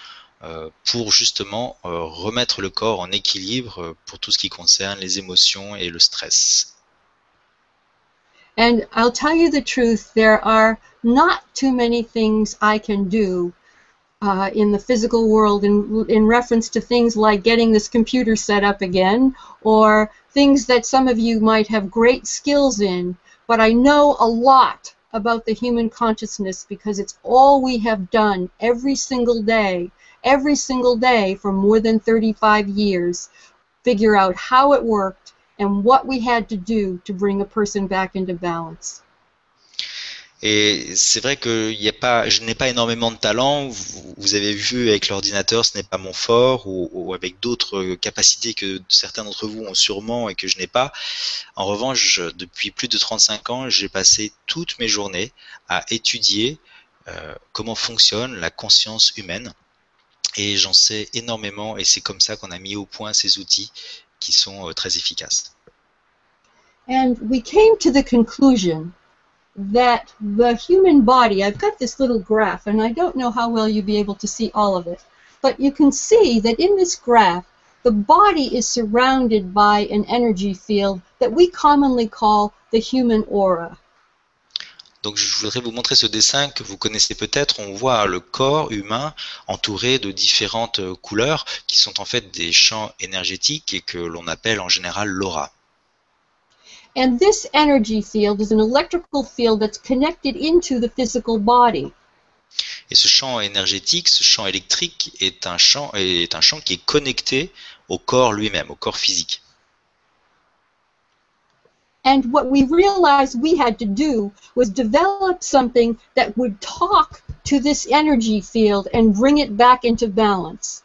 euh, pour justement euh, remettre le corps en équilibre euh, pour tout ce qui concerne les émotions et le stress. And I'll tell you the truth, there are not too many things I can do uh, in the physical world in, in reference to things like getting this computer set up again or things that some of you might have great skills in. But I know a lot about the human consciousness because it's all we have done every single day, every single day for more than 35 years. Figure out how it worked and what we had to do to bring a person back into balance. Et c'est vrai que je n'ai pas énormément de talent. Vous, avez vu avec l'ordinateur, ce n'est pas mon fort, ou, ou avec d'autres capacités que certains d'entre vous ont sûrement et que je n'ai pas. En revanche, depuis plus de 35 ans, j'ai passé toutes mes journées à étudier euh, comment fonctionne la conscience humaine. Et j'en sais énormément, et c'est comme ça qu'on a mis au point ces outils qui sont euh, très efficaces. And we came to the conclusion that the human body, I've got this little graph, and I don't know how well you'll be able to see all of it, but you can see that in this graph, the body is surrounded by an energy field that we commonly call the human aura. Donc je voudrais vous montrer ce dessin que vous connaissez peut-être. On voit le corps humain entouré de différentes couleurs qui sont en fait des champs énergétiques et que l'on appelle en général l'aura. And this energy field is an electrical field that's connected into the physical body. Et ce champ énergétique, ce champ électrique est un champ, est un champ qui est connecté au corps lui-même, au corps physique. And what we realized we had to do was develop something that would talk to this energy field and bring it back into balance.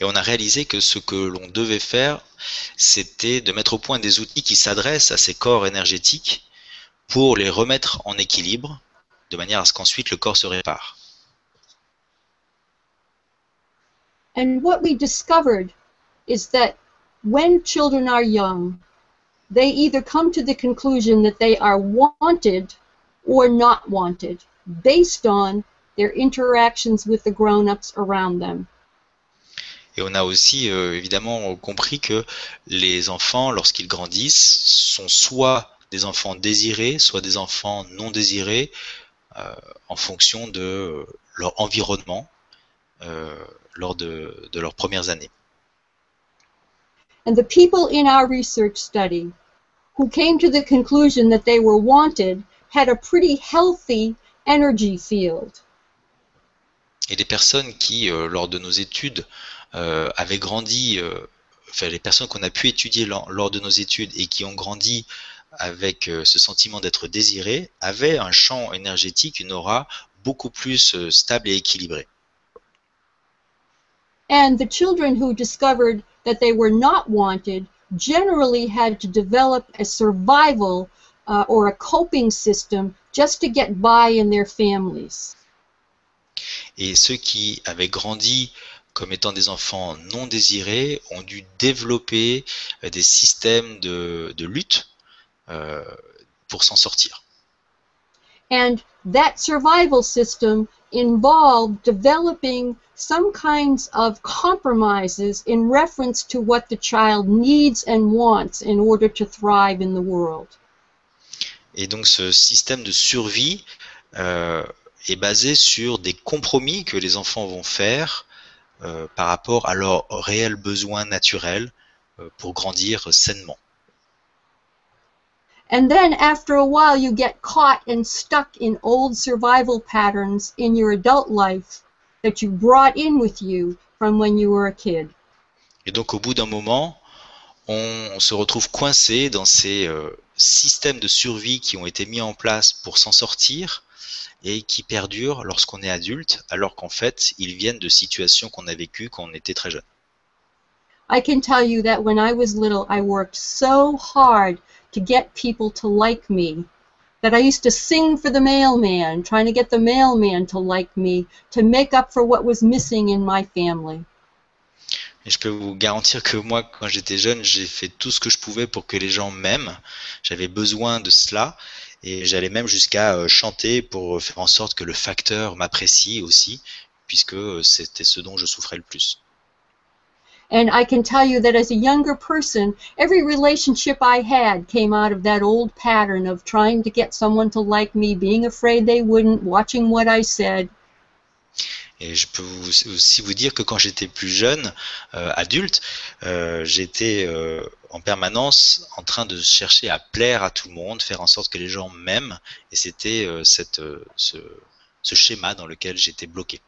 Et on a réalisé que ce que l'on devait faire, c'était de mettre au point des outils qui s'adressent à ces corps énergétiques pour les remettre en équilibre, de manière à ce qu'ensuite le corps se répare. And what we discovered is that when children are young, they either come to the conclusion that they are wanted or not wanted based on their interactions with the grown-ups around them. Et on a aussi euh, évidemment compris que les enfants, lorsqu'ils grandissent, sont soit des enfants désirés, soit des enfants non désirés, euh, en fonction de leur environnement euh, lors de, de leurs premières années. And the people in our research study who came to the conclusion that they were wanted had a pretty healthy energy field. Et les personnes qui, euh, lors de nos études, avaient grandi, euh, enfin les personnes qu'on a pu étudier lors, lors de nos études et qui ont grandi avec euh, ce sentiment d'être désiré, avaient un champ énergétique, une aura beaucoup plus euh, stable et équilibrée. And the children who discovered that they were not wanted generally had to develop a survival uh, or a coping system just to get by in their families. Et ceux qui avaient grandi comme étant des enfants non désirés ont dû développer euh, des systèmes de, de lutte euh, pour s'en sortir. And that survival system involved developing some kinds of compromises in reference to what the child needs and wants in order to thrive in the world. Et donc ce système de survie euh, est basé sur des compromis que les enfants vont faire par rapport à leurs réels besoins naturels euh, pour grandir sainement. And then after a while, you get caught and stuck in old survival patterns in your adult life that you brought in with you from when you were a kid. Et donc au bout d'un moment, on, on se retrouve coincé dans ces euh, systèmes de survie qui ont été mis en place pour s'en sortir et qui perdurent lorsqu'on est adulte, alors qu'en fait, ils viennent de situations qu'on a vécues quand on était très jeune. I can tell you that when I was little, I worked so hard to get people to like me that I used to sing for the mailman, trying to get the mailman to like me to make up for what was missing in my family. Et je peux vous garantir que moi, quand j'étais jeune, j'ai fait tout ce que je pouvais pour que les gens m'aiment. J'avais besoin de cela et j'allais même jusqu'à euh, chanter pour faire en sorte que le facteur m'apprécie aussi, puisque euh, c'était ce dont je souffrais le plus. And I can tell you that as a younger person, every relationship I had came out of that old pattern of trying to get someone to like me, being afraid they wouldn't, watching what I said. Et je peux vous, aussi vous dire que quand j'étais plus jeune, euh, adulte, euh, j'étais euh, en permanence en train de chercher à plaire à tout le monde, faire en sorte que les gens m'aiment. Et c'était euh, cette, euh, ce, ce schéma dans lequel j'étais bloqué.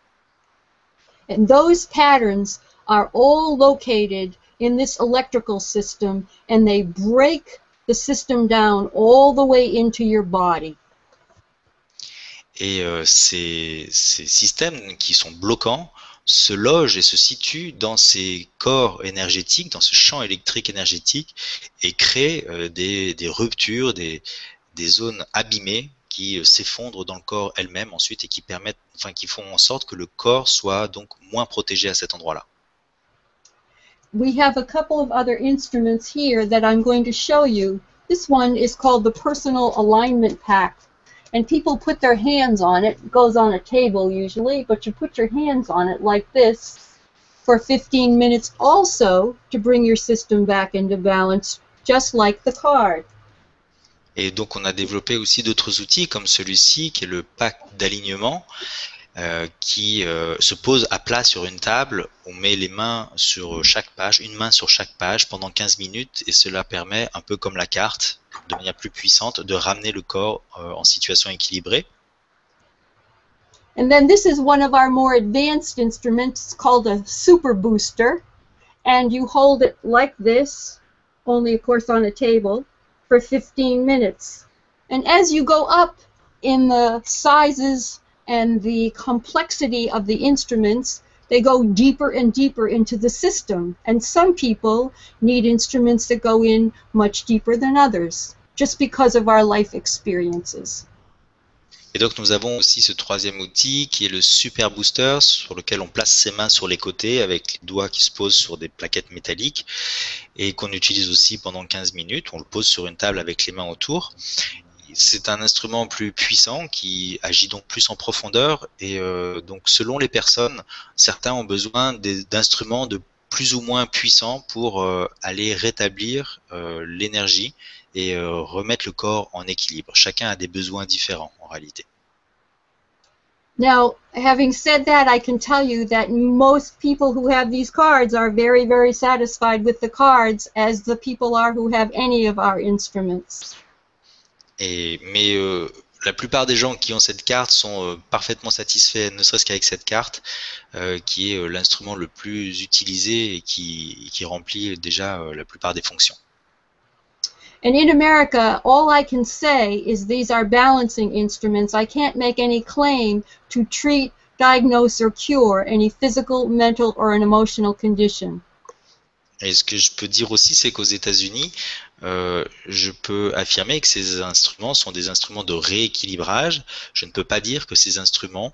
And those patterns are all located in this electrical system and they break the system down all the way into your body. Et euh, ces, systèmes qui sont bloquants se logent et se situent dans ces corps énergétiques, dans ce champ électrique énergétique, et créent euh, des, ruptures, des, zones abîmées qui euh, s'effondrent dans le corps elle-même ensuite et qui permettent, enfin, qui font en sorte que le corps soit donc moins protégé à cet endroit-là. We have a couple of other instruments here that I'm going to show you. This one is called the Personal Alignment Pack. And people put their hands on it. It goes on a table usually, but you put your hands on it like this for 15 minutes also to bring your system back into balance, just like the card. Et donc on a développé aussi d'autres outils comme celui-ci qui est le pack d'alignement euh, qui euh, se pose à plat sur une table. On met les mains sur chaque page, une main sur chaque page pendant 15 minutes et cela permet, un peu comme la carte, de manière plus puissante, de ramener le corps euh, en situation équilibrée. And then this is one of our more advanced instruments called a super booster. And you hold it like this, only of course on a table, for 15 minutes. And as you go up in the sizes and the complexity of the instruments, they go deeper and deeper into the system. And some people need instruments that go in much deeper than others, just because of our life experiences. Et donc nous avons aussi ce troisième outil qui est le Super Booster sur lequel on place ses mains sur les côtés avec les doigts qui se posent sur des plaquettes métalliques et qu'on utilise aussi pendant 15 minutes. On le pose sur une table avec les mains autour. C'est un instrument plus puissant qui agit donc plus en profondeur et euh, donc selon les personnes, certains ont besoin d'instruments de plus ou moins puissants pour euh, aller rétablir euh, l'énergie et remettre le corps en équilibre. Chacun a des besoins différents en réalité. Now, having said that, I can tell you that most people who have these cards are very, very satisfied with the cards, as the people are who have any of our instruments. Et, mais euh, la plupart des gens qui ont cette carte sont euh, parfaitement satisfaits, ne serait-ce qu'avec cette carte, euh, qui est euh, l'instrument le plus utilisé et qui, qui remplit déjà euh, la plupart des fonctions. And in America, all I can say is these are balancing instruments. I can't make any claim to treat, diagnose, or cure any physical, mental, or an emotional condition. Et ce que je peux dire aussi, c'est qu'aux États-Unis, euh, je peux affirmer que ces instruments sont des instruments de rééquilibrage. Je ne peux pas dire que ces instruments,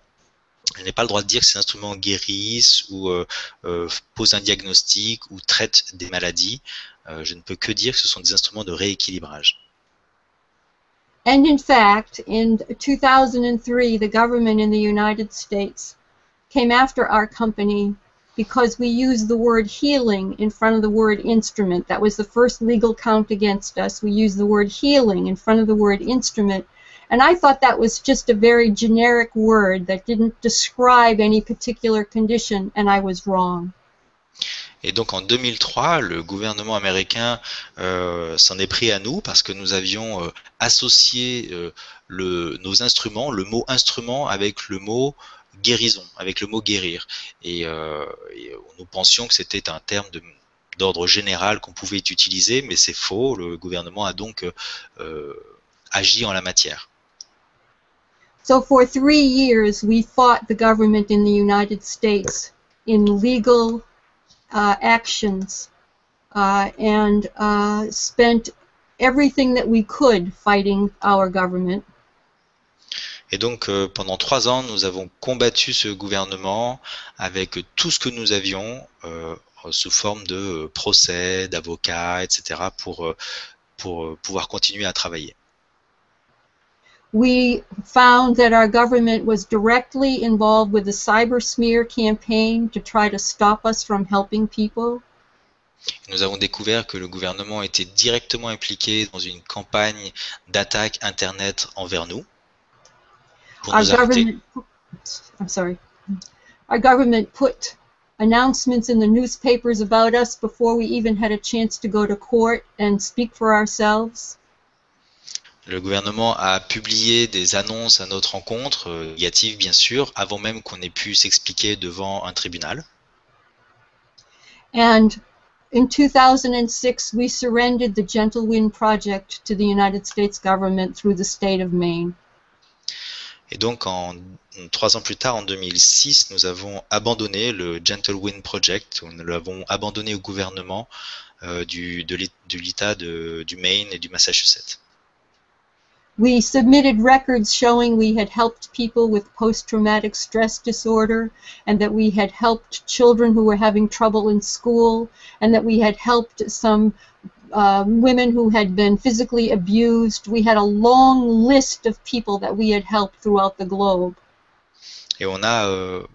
je n'ai pas le droit de dire que ces instruments guérissent ou euh, euh, posent un diagnostic ou traitent des maladies. Euh, je ne peux que dire que ce sont des instruments de rééquilibrage. And in fact, in 2003, the government in the United States came after our company because we used the word healing in front of the word instrument. That was the first legal count against us. We used the word healing in front of the word instrument. And I thought that was just a very generic word that didn't describe any particular condition, and I was wrong. Et donc en 2003, le gouvernement américain euh, s'en est pris à nous parce que nous avions euh, associé euh, le, nos instruments, le mot instrument avec le mot guérison, avec le mot guérir. Et, euh, et nous pensions que c'était un terme de d'ordre général qu'on pouvait utiliser, mais c'est faux. Le gouvernement a donc euh, agi en la matière. So for three years, we fought the government in the United States in legal uh, actions uh, and uh, spent everything that we could fighting our government. Et donc euh, pendant trois ans, nous avons combattu ce gouvernement avec tout ce que nous avions euh, sous forme de euh, procès, d'avocats, etc. pour, pour pouvoir continuer à travailler. We found that our government was directly involved with the cyber smear campaign to try to stop us from helping people. Nous avons découvert que le gouvernement était directement impliqué dans une campagne d'attaque Internet envers nous. Our government, I'm sorry, our government put announcements in the newspapers about us before we even had a chance to go to court and speak for ourselves. Le gouvernement a publié des annonces à notre rencontre, euh, négatives bien sûr, avant même qu'on ait pu s'expliquer devant un tribunal. And in 2006, we surrendered the Gentle Wind Project to the United States government through the state of Maine. Et donc, en, trois ans plus tard, en 2006, nous avons abandonné le Gentle Wind Project. Nous l'avons abandonné au gouvernement euh, du, de l'É- de l'État du Maine et du Massachusetts. We submitted records showing we had helped people with post traumatic stress disorder, and that we had helped children who were having trouble in school, and that we had helped some women who had been physically abused. We had a long list of people that we had helped throughout the globe. Et on a,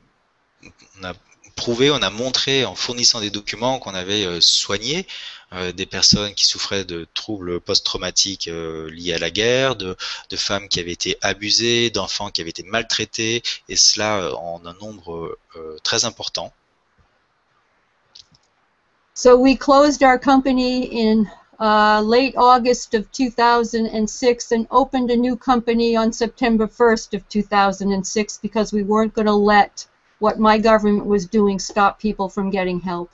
prouvé, on a montré en fournissant des documents qu'on avait euh, soigné euh, des personnes qui souffraient de troubles post-traumatiques euh, liés à la guerre, de, femmes qui avaient été abusées, d'enfants qui avaient été maltraités, et cela en un nombre très important. So we closed our company in uh, late August of 2006 and opened a new company on September 1st of 2006 because we weren't going to let what my government was doing stop people from getting help.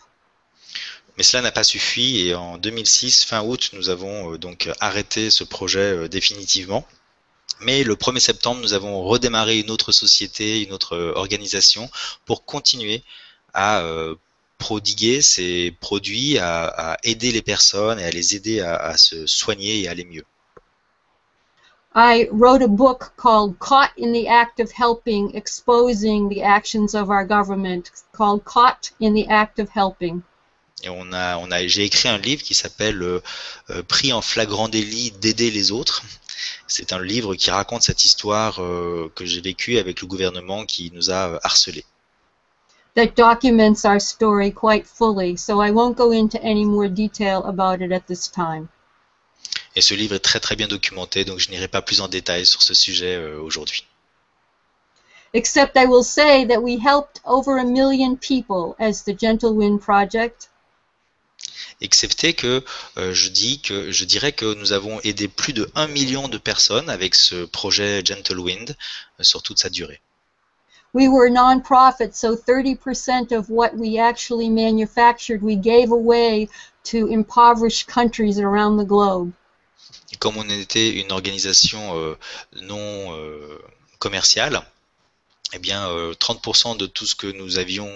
Mais cela n'a pas suffi et en 2006, fin août, nous avons euh, donc arrêté ce projet euh, définitivement. Mais le 1er septembre, nous avons redémarré une autre société, une autre euh, organisation pour continuer à prodiguer ces produits, à, à aider les personnes et à les aider à, à se soigner et à aller mieux. I wrote a book called Caught in the Act of Helping, exposing the actions of our government, called Caught in the Act of Helping. Et on a, on a, j'ai écrit un livre qui s'appelle euh, euh, Pris en flagrant délit d'aider les autres. C'est un livre qui raconte cette histoire euh, que j'ai vécue avec le gouvernement qui nous a harcelés. That documents our story quite fully, so I won't go into any more detail about it at this time. Et ce livre est très très bien documenté, donc je n'irai pas plus en détail sur ce sujet euh, aujourd'hui. Except I will say that we helped over a million people as the Gentle Wind Project. Excepté que euh, je dis que je dirais que nous avons aidé plus de 1 million de personnes avec ce projet Gentle Wind euh, sur toute sa durée. We were a non-profit, so 30% of what we actually manufactured we gave away to impoverished countries around the globe. Comme on était une organisation euh, non euh, commerciale, eh bien euh, 30% de tout ce que nous avions,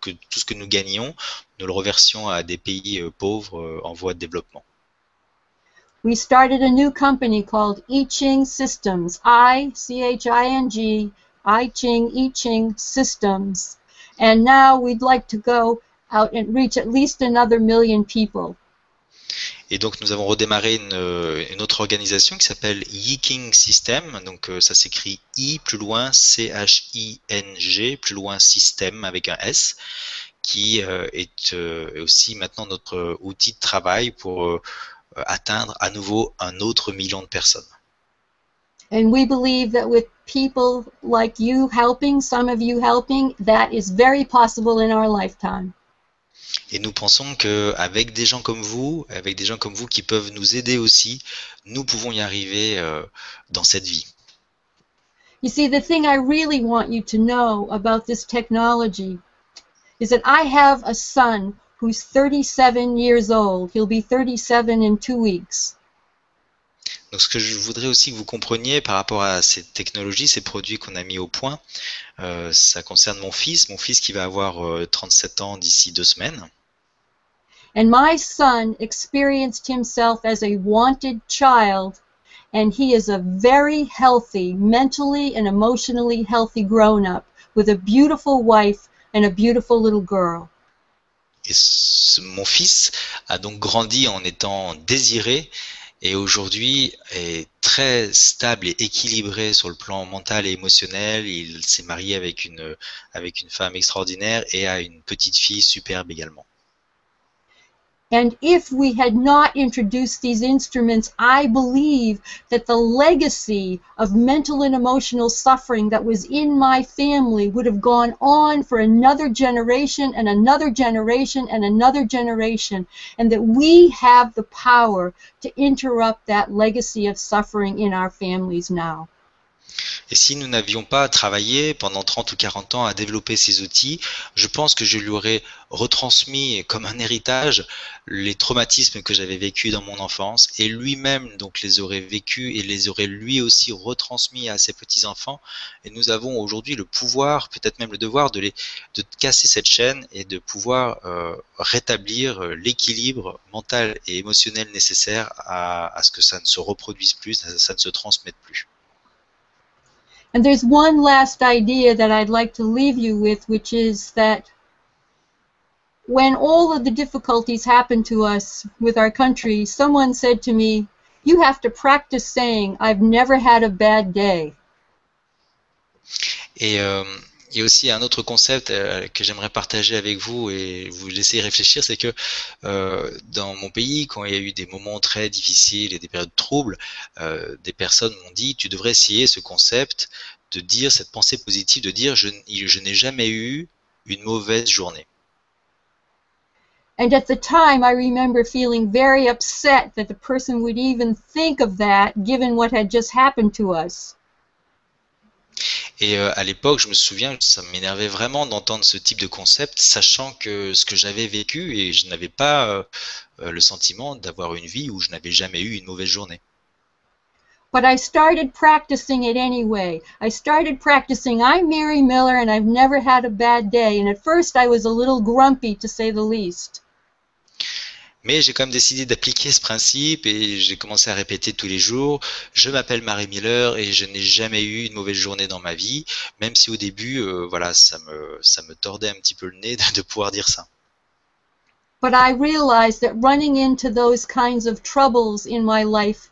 que tout ce que nous gagnions, nous le reversions à des pays euh, pauvres euh, en voie de développement. We started a new company called I Ching Systems, I C H I N G, I Ching I Ching Systems, and now we'd like to go out and reach at least another million people. Et donc nous avons redémarré une, euh, autre organisation qui s'appelle Yiking System. Donc euh, ça s'écrit I plus loin C H I N G plus loin System avec un S qui euh, est aussi maintenant notre outil de travail pour atteindre à nouveau un autre million de personnes. And we believe that with people like you helping, some of you helping, that is very possible in our lifetime. Et nous pensons que avec des gens comme vous, avec des gens comme vous qui peuvent nous aider aussi, nous pouvons y arriver euh, dans cette vie. You see, the thing I really want you to know about this technology is that I have a son who's 37 years old. He'll be 37 in two weeks. Donc ce que je voudrais aussi que vous compreniez par rapport à ces technologies, ces produits qu'on a mis au point, euh, ça concerne mon fils, mon fils qui va avoir euh, 37 ans d'ici deux semaines. And my son experienced himself as a wanted child, and he is a very healthy, mentally and emotionally healthy grown up with a beautiful wife and a beautiful little girl. Et ce- mon fils a donc grandi en étant désiré et aujourd'hui est très stable et équilibré sur le plan mental et émotionnel. Il s'est marié avec une, avec une femme extraordinaire et a une petite fille superbe également. And if we had not introduced these instruments, I believe that the legacy of mental and emotional suffering that was in my family would have gone on for another generation and another generation and another generation, and that we have the power to interrupt that legacy of suffering in our families now. Et si nous n'avions pas travaillé pendant 30 ou 40 ans à développer ces outils, je pense que je lui aurais retransmis comme un héritage les traumatismes que j'avais vécus dans mon enfance et lui-même donc les aurait vécus et les aurait lui aussi retransmis à ses petits-enfants. Et nous avons aujourd'hui le pouvoir, peut-être même le devoir de, casser cette chaîne et de pouvoir euh, rétablir euh, l'équilibre mental et émotionnel nécessaire à, ce que ça ne se reproduise plus, ça ne se transmette plus. And there's one last idea that I'd like to leave you with, which is that when all of the difficulties happened to us with our country, someone said to me, You have to practice saying, I've never had a bad day. Et euh, il y a aussi un autre concept euh, que j'aimerais partager avec vous et vous laisser réfléchir, c'est que euh, dans mon pays, quand il y a eu des moments très difficiles et des périodes troubles, euh, des personnes m'ont dit tu devrais essayer ce concept de dire cette pensée positive, de dire je n'ai jamais eu une mauvaise journée. And at the time, I remember feeling very upset that the person would even think of that given what had just happened to us. Et euh, à l'époque, je me souviens, ça m'énervait vraiment d'entendre ce type de concept, sachant que ce que j'avais vécu et je n'avais pas euh, euh, le sentiment d'avoir une vie où je n'avais jamais eu une mauvaise journée. But I started practicing it anyway. I started practicing, I'm Mary Miller and I've never had a bad day. And at first I was a little grumpy to say the least. Mais j'ai quand même décidé d'appliquer ce principe et j'ai commencé à répéter tous les jours. Je m'appelle Marie Miller et je n'ai jamais eu une mauvaise journée dans ma vie, même si au début, euh, voilà, ça me, ça me tordait un petit peu le nez de pouvoir dire ça. But I realized that running into those kinds of troubles in my life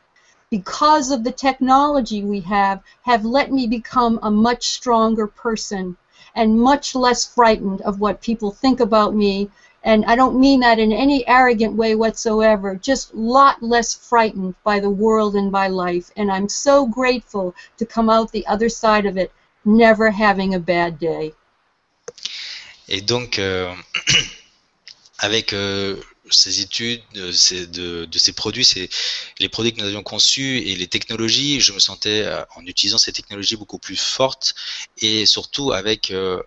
because of the technology we have have let me become a much stronger person and much less frightened of what people think about me and I don't mean that in any arrogant way whatsoever, just a lot less frightened by the world and by life. And I'm so grateful to come out the other side of it, never having a bad day. Et donc, euh, avec euh, ces études euh, de, de, ces produits, ces, les produits que nous avions conçus et les technologies, je me sentais euh, en utilisant ces technologies beaucoup plus fortes et surtout avec euh,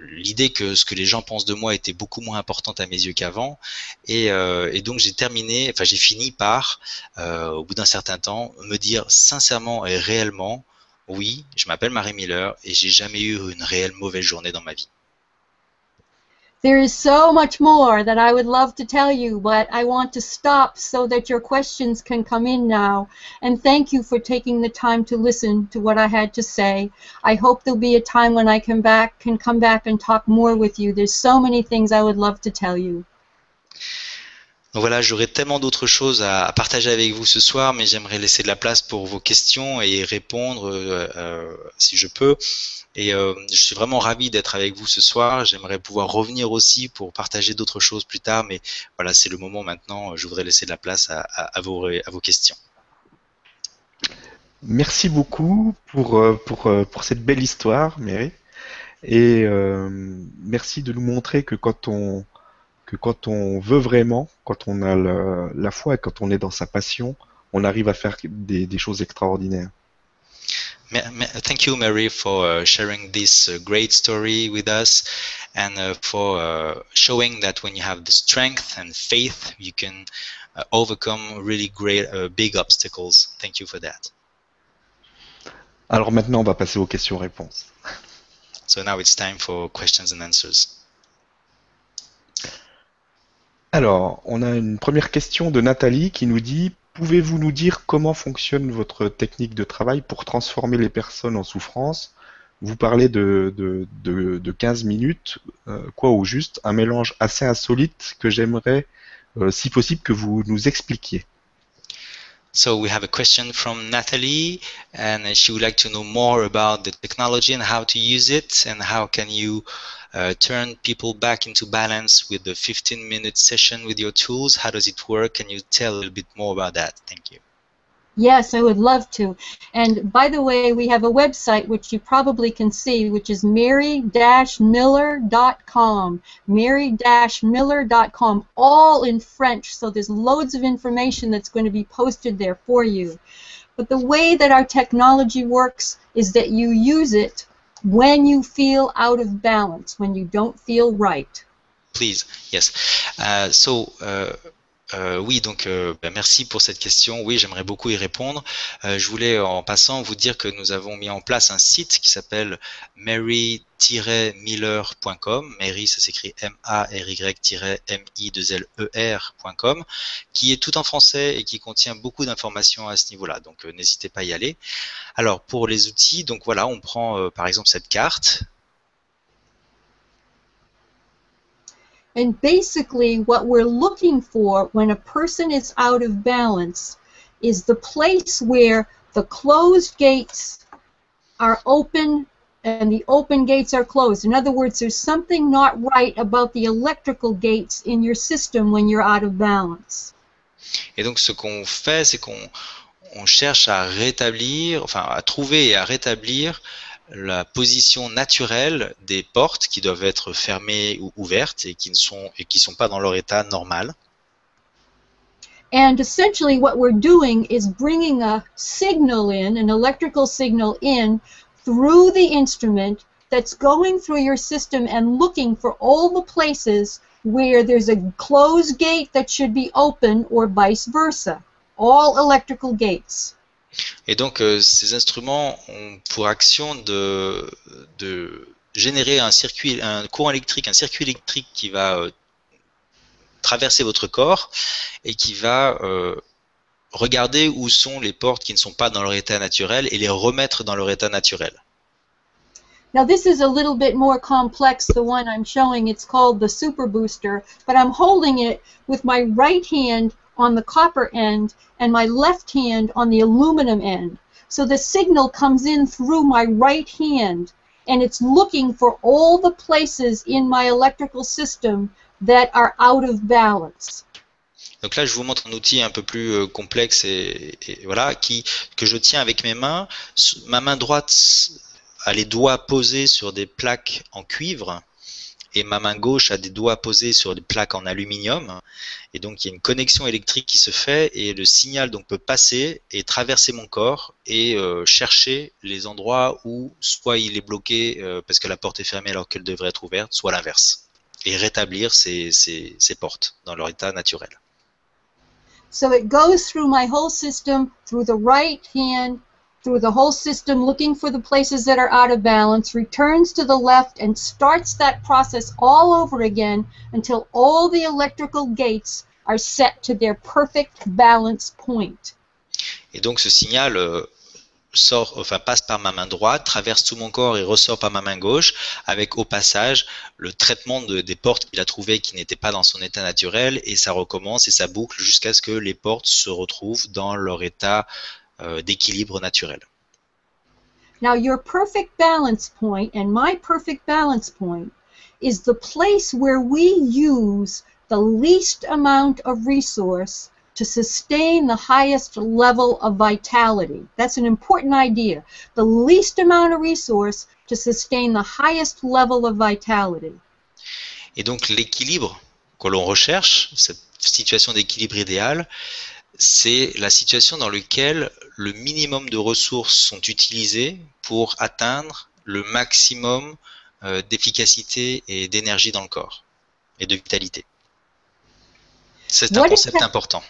l'idée que ce que les gens pensent de moi était beaucoup moins importante à mes yeux qu'avant. Et, euh, et, donc j'ai terminé enfin j'ai fini par euh, au bout d'un certain temps me dire sincèrement et réellement oui je m'appelle Marie Miller et j'ai jamais eu une réelle mauvaise journée dans ma vie There is so much more that I would love to tell you, but I want to stop so that your questions can come in now. And thank you for taking the time to listen to what I had to say. I hope there'll be a time when I can back can come back and talk more with you. There's so many things I would love to tell you. Donc voilà, j'aurais tellement d'autres choses à, partager avec vous ce soir, mais j'aimerais laisser de la place pour vos questions et répondre euh, euh, si je peux. Et euh, je suis vraiment ravi d'être avec vous ce soir. J'aimerais pouvoir revenir aussi pour partager d'autres choses plus tard, mais voilà, c'est le moment maintenant. Je voudrais laisser de la place à, vos, questions. Merci beaucoup pour, pour, pour cette belle histoire, Mary. Et merci de nous montrer que quand on, que quand on veut vraiment, quand on a la, la foi et quand on est dans sa passion, on arrive à faire des, des choses extraordinaires. Thank you, Mary, for uh, sharing this uh, great story with us and uh, for showing that when you have the strength and faith, you can overcome really great, big obstacles. Thank you for that. Alors maintenant, on va passer aux questions-réponses. So now it's time for questions and answers. Alors, on a une première question de Nathalie qui nous dit Pouvez-vous nous dire comment fonctionne votre technique de travail pour transformer les personnes en souffrance Vous parlez de, de, de, de 15 minutes, euh, quoi au juste, un mélange assez insolite que j'aimerais, euh, si possible, que vous nous expliquiez. So we have a question from Natalie, and she would like to know more about the technology and how to use it, and how can you uh, turn people back into balance with the 15 minute session with your tools? How does it work? Can you tell a little bit more about that? Thank you. Yes, I would love to. And by the way, we have a website which you probably can see, which is mary-miller.com. Mary-miller.com, all in French, so there's loads of information that's going to be posted there for you. But the way that our technology works is that you use it when you feel out of balance, when you don't feel right. Please, yes. Uh, so, uh, euh, oui, donc euh, ben, merci pour cette question. Oui, j'aimerais beaucoup y répondre. Euh, je voulais en passant vous dire que nous avons mis en place un site qui s'appelle mary-miller.com. Mary, ça s'écrit M-A-R-Y-M-I-2-L-E-R.com, qui est tout en français et qui contient beaucoup d'informations à ce niveau-là. Donc n'hésitez pas à y aller. Alors pour les outils, donc voilà, on prend par exemple cette carte. And basically, what we're looking for when a person is out of balance is the place where the closed gates are open and the open gates are closed. In other words, there's something not right about the electrical gates in your system when you're out of balance. Et donc, ce qu'on fait, c'est qu'on on cherche à rétablir, enfin, à trouver et à rétablir la position naturelle des portes qui doivent être fermées ou ouvertes et qui ne sont et qui sont pas dans leur état normal. And essentially what we're doing is bringing a signal in, an electrical signal in through the instrument that's going through your system and looking for all the places where there's a closed gate that should be open or vice versa. All electrical gates. Et donc, euh, ces instruments ont pour action de, de générer un circuit, un courant électrique, un circuit électrique qui va euh, traverser votre corps et qui va euh, regarder où sont les portes qui ne sont pas dans leur état naturel et les remettre dans leur état naturel. Now this is a little bit more complex, the one I'm showing. It's called the Super Booster, but I'm holding it with my right hand on the copper end and my left hand on the aluminum end. So the signal comes in through my right hand and it's looking for all the places in my electrical system that are out of balance. Donc là, je vous montre un outil un peu plus euh, complexe et, et voilà, qui que je tiens avec mes mains. Ma main droite a les doigts posés sur des plaques en cuivre et ma main gauche a des doigts posés sur des plaques en aluminium. Et donc il y a une connexion électrique qui se fait et le signal donc peut passer et traverser mon corps et euh, chercher les endroits où soit il est bloqué euh, parce que la porte est fermée alors qu'elle devrait être ouverte, soit l'inverse. Et rétablir ces, ces, portes dans leur état naturel. So it goes through my whole system, through the right hand, through the whole system, looking for the places that are out of balance, returns to the left, and starts that process all over again until all the electrical gates are set to their perfect balance point. Et donc ce signal euh, sort, enfin passe par ma main droite, traverse tout mon corps et ressort par ma main gauche, avec au passage le traitement de, des portes qu'il a trouvées qui n'étaient pas dans son état naturel, et ça recommence et ça boucle jusqu'à ce que les portes se retrouvent dans leur état d'équilibre naturel. Now, your perfect balance point and my perfect balance point is the place where we use the least amount of resource to sustain the highest level of vitality. That's an important idea. The least amount of resource to sustain the highest level of vitality. Et donc l'équilibre que l'on recherche, cette situation d'équilibre idéal, c'est la situation dans laquelle le minimum de ressources sont utilisées pour atteindre le maximum euh, d'efficacité et d'énergie dans le corps et de vitalité. C'est un concept important.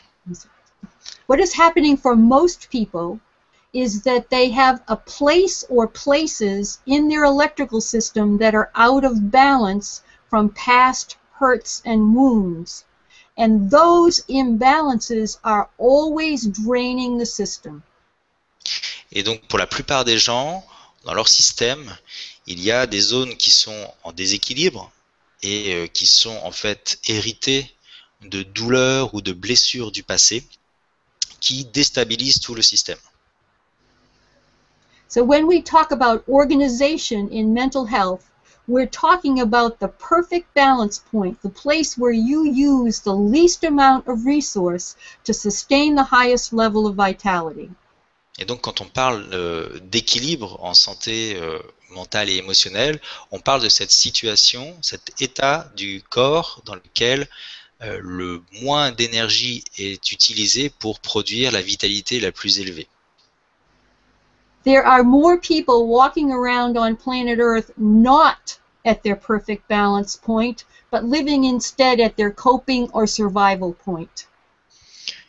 What is happening for most people is that they have a place or places in their electrical system that are out of balance from past hurts and wounds. And those imbalances are always draining the system. Et donc pour la plupart des gens, dans leur système, il y a des zones qui sont en déséquilibre et euh, qui sont en fait héritées de douleurs ou de blessures du passé qui déstabilisent tout le système. So when we talk about organization in mental health, we're talking about the perfect balance point, the place where you use the least amount of resource to sustain the highest level of vitality. Et donc quand on parle euh, d'équilibre en santé euh, mentale et émotionnelle, on parle de cette situation, cet état du corps dans lequel euh, le moins d'énergie est utilisé pour produire la vitalité la plus élevée. There are more people walking around on planet Earth not at their perfect balance point, but living instead at their coping or survival point.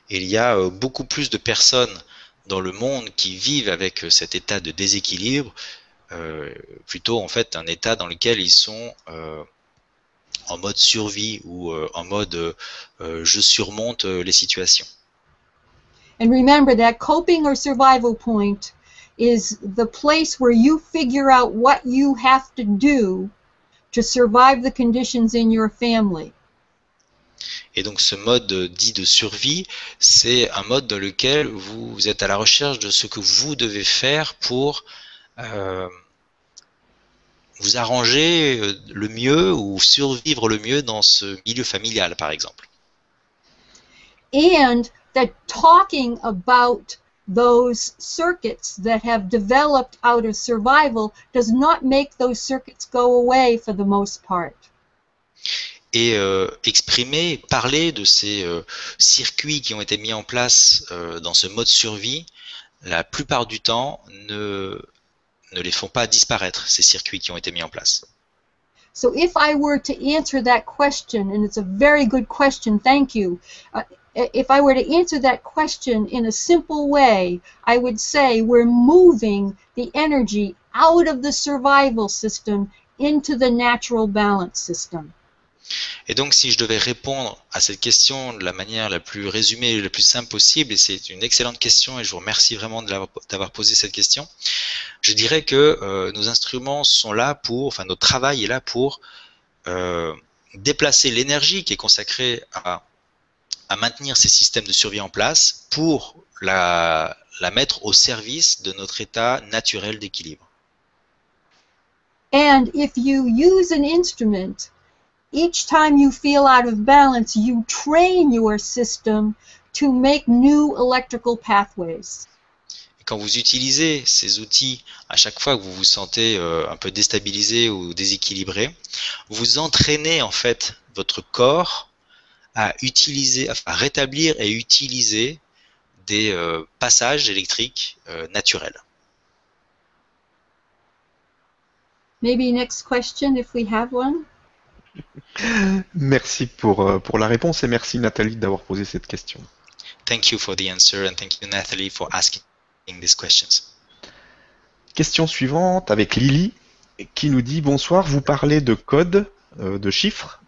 Il y a euh, beaucoup plus de personnes dans le monde qui vivent avec euh, cet état de déséquilibre, euh, plutôt en fait un état dans lequel ils sont euh, en mode survie ou euh, en mode euh, je surmonte les situations. And remember that coping or survival point is the place where you figure out what you have to do to survive the conditions in your family. Et donc ce mode euh, dit de survie, c'est un mode dans lequel vous êtes à la recherche de ce que vous devez faire pour euh, vous arranger euh, le mieux ou survivre le mieux dans ce milieu familial, par exemple. And that talking about those circuits that have developed out of survival does not make those circuits go away for the most part. et euh, exprimer, parler de ces euh, circuits qui ont été mis en place euh, dans ce mode survie, la plupart du temps ne, ne les font pas disparaître, ces circuits qui ont été mis en place. So if I were to answer that question, and it's a very good question, thank you. Uh, if I were to answer that question in a simple way, I would say we're moving the energy out of the survival system into the natural balance system. Et donc, si je devais répondre à cette question de la manière la plus résumée et la plus simple possible, et c'est une excellente question, et je vous remercie vraiment d'avoir posé cette question, je dirais que euh, nos instruments sont là pour, enfin, notre travail est là pour euh, déplacer l'énergie qui est consacrée à, à, maintenir ces systèmes de survie en place pour la, la mettre au service de notre état naturel d'équilibre. And if you use an instrument each time you feel out of balance, you train your system to make new electrical pathways. Quand vous utilisez ces outils à chaque fois que vous vous sentez euh, un peu déstabilisé ou déséquilibré, vous entraînez en fait votre corps à utiliser, à rétablir et utiliser des euh, passages électriques euh, naturels. Maybe next question if we have one. Merci pour, euh, pour la réponse et merci Nathalie d'avoir posé cette question. Thank you for the answer and thank you Nathalie for asking these questions. Question suivante avec Lily qui nous dit bonsoir, vous parlez de codes, euh, de chiffres.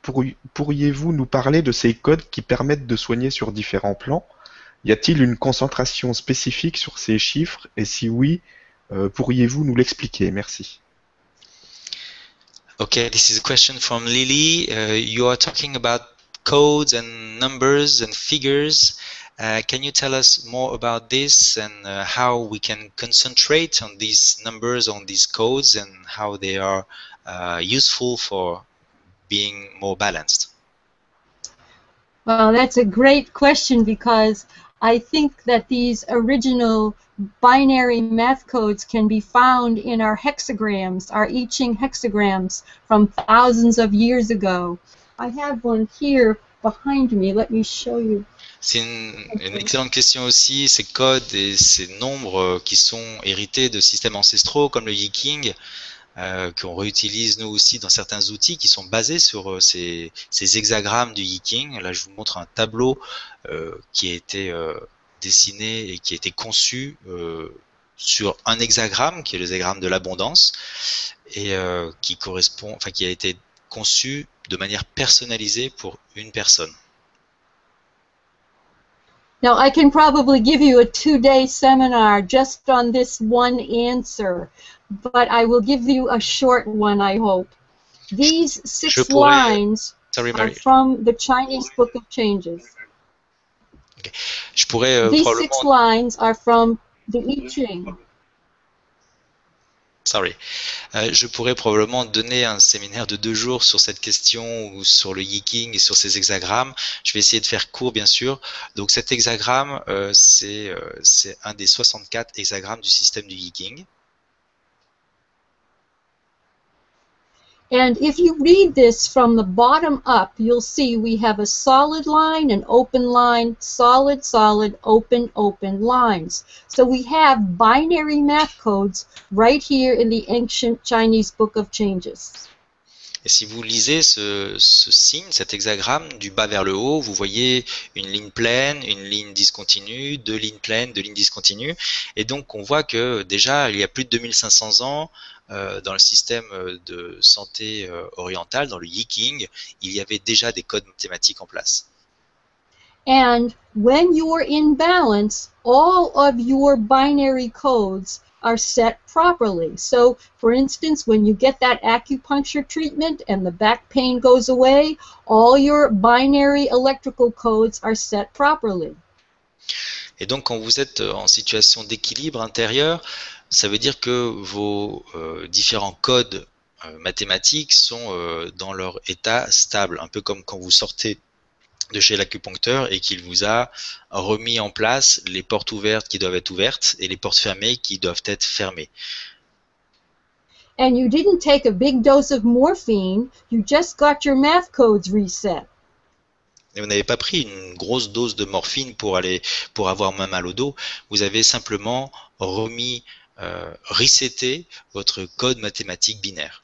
Pourriez-vous nous parler de ces codes qui permettent de soigner sur différents plans? Y a-t-il une concentration spécifique sur ces chiffres? Et si oui, euh, pourriez-vous nous l'expliquer? Merci. Okay, this is a question from Lily. Uh, you are talking about codes and numbers and figures. Uh, can you tell us more about this and uh, how we can concentrate on these numbers, on these codes, and how they are uh, useful for being more balanced? Well, that's a great question because I think that these original binary math codes can be found in our hexagrams, our I Ching hexagrams from thousands of years ago. I have one here behind me. Let me show you. C'est une, une, excellente question aussi, ces codes et ces nombres qui sont hérités de systèmes ancestraux comme le Yiking, euh, qu'on réutilise nous aussi dans certains outils qui sont basés sur euh, ces, hexagrammes du Yiking. Là, je vous montre un tableau euh, qui a été euh, dessiné et qui a été conçu sur un hexagramme, qui est le hexagramme de l'abondance, et qui correspond, enfin qui a été conçu de manière personnalisée pour une personne. Now, I can probably give you a two-day seminar just on this one answer, but I will give you a short one, I hope. These six lines Sorry, are from the Chinese Book of Changes. Je pourrais euh, These probablement... six lines are from the I Ching. Sorry. Euh, je pourrais probablement donner un séminaire de deux jours sur cette question ou sur le Yiking et sur ces hexagrammes. Je vais essayer de faire court, bien sûr. Donc cet hexagramme, euh, c'est euh, un des 64 hexagrammes du système du Yiking. And if you read this from the bottom up, you'll see we have a solid line, an open line, solid, solid, open, open lines. So we have binary math codes right here in the ancient Chinese Book of Changes. Et si vous lisez ce, signe, cet hexagramme, du bas vers le haut, vous voyez une ligne pleine, une ligne discontinue, deux lignes pleines, deux lignes discontinues. Et donc on voit que déjà, il y a plus de 2500 ans, dans le système euh, de santé euh, orientale, dans le Yiking, il y avait déjà des codes mathématiques en place. And when you're in balance, all of your binary codes are set properly. So, for instance, when you get that acupuncture treatment and the back pain goes away, all your binary electrical codes are set properly. Et donc, quand vous êtes en situation d'équilibre intérieur, ça veut dire que vos euh, différents codes euh, mathématiques sont euh, dans leur état stable, un peu comme quand vous sortez de chez l'acupuncteur et qu'il vous a remis en place les portes ouvertes qui doivent être ouvertes et les portes fermées qui doivent être fermées. And you didn't take a big dose of morphine, you just got your math codes reset. Et vous n'avez pas pris une grosse dose de morphine pour aller pour avoir moins mal au dos, vous avez simplement remis resetter votre code mathématique binaire.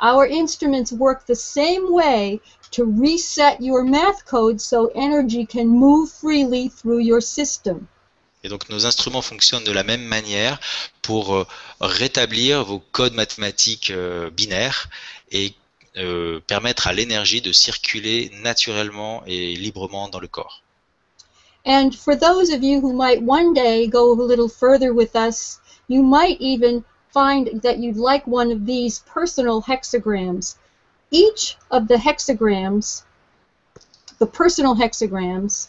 Our instruments work the same way to reset your math code so energy can move freely through your system. Et donc nos instruments fonctionnent de la même manière pour euh, rétablir vos codes mathématiques euh, binaires et euh, permettre à l'énergie de circuler naturellement et librement dans le corps. And for those of you who might one day go a little further with us, you might even find that you'd like one of these personal hexagrams. Each of the hexagrams, the personal hexagrams,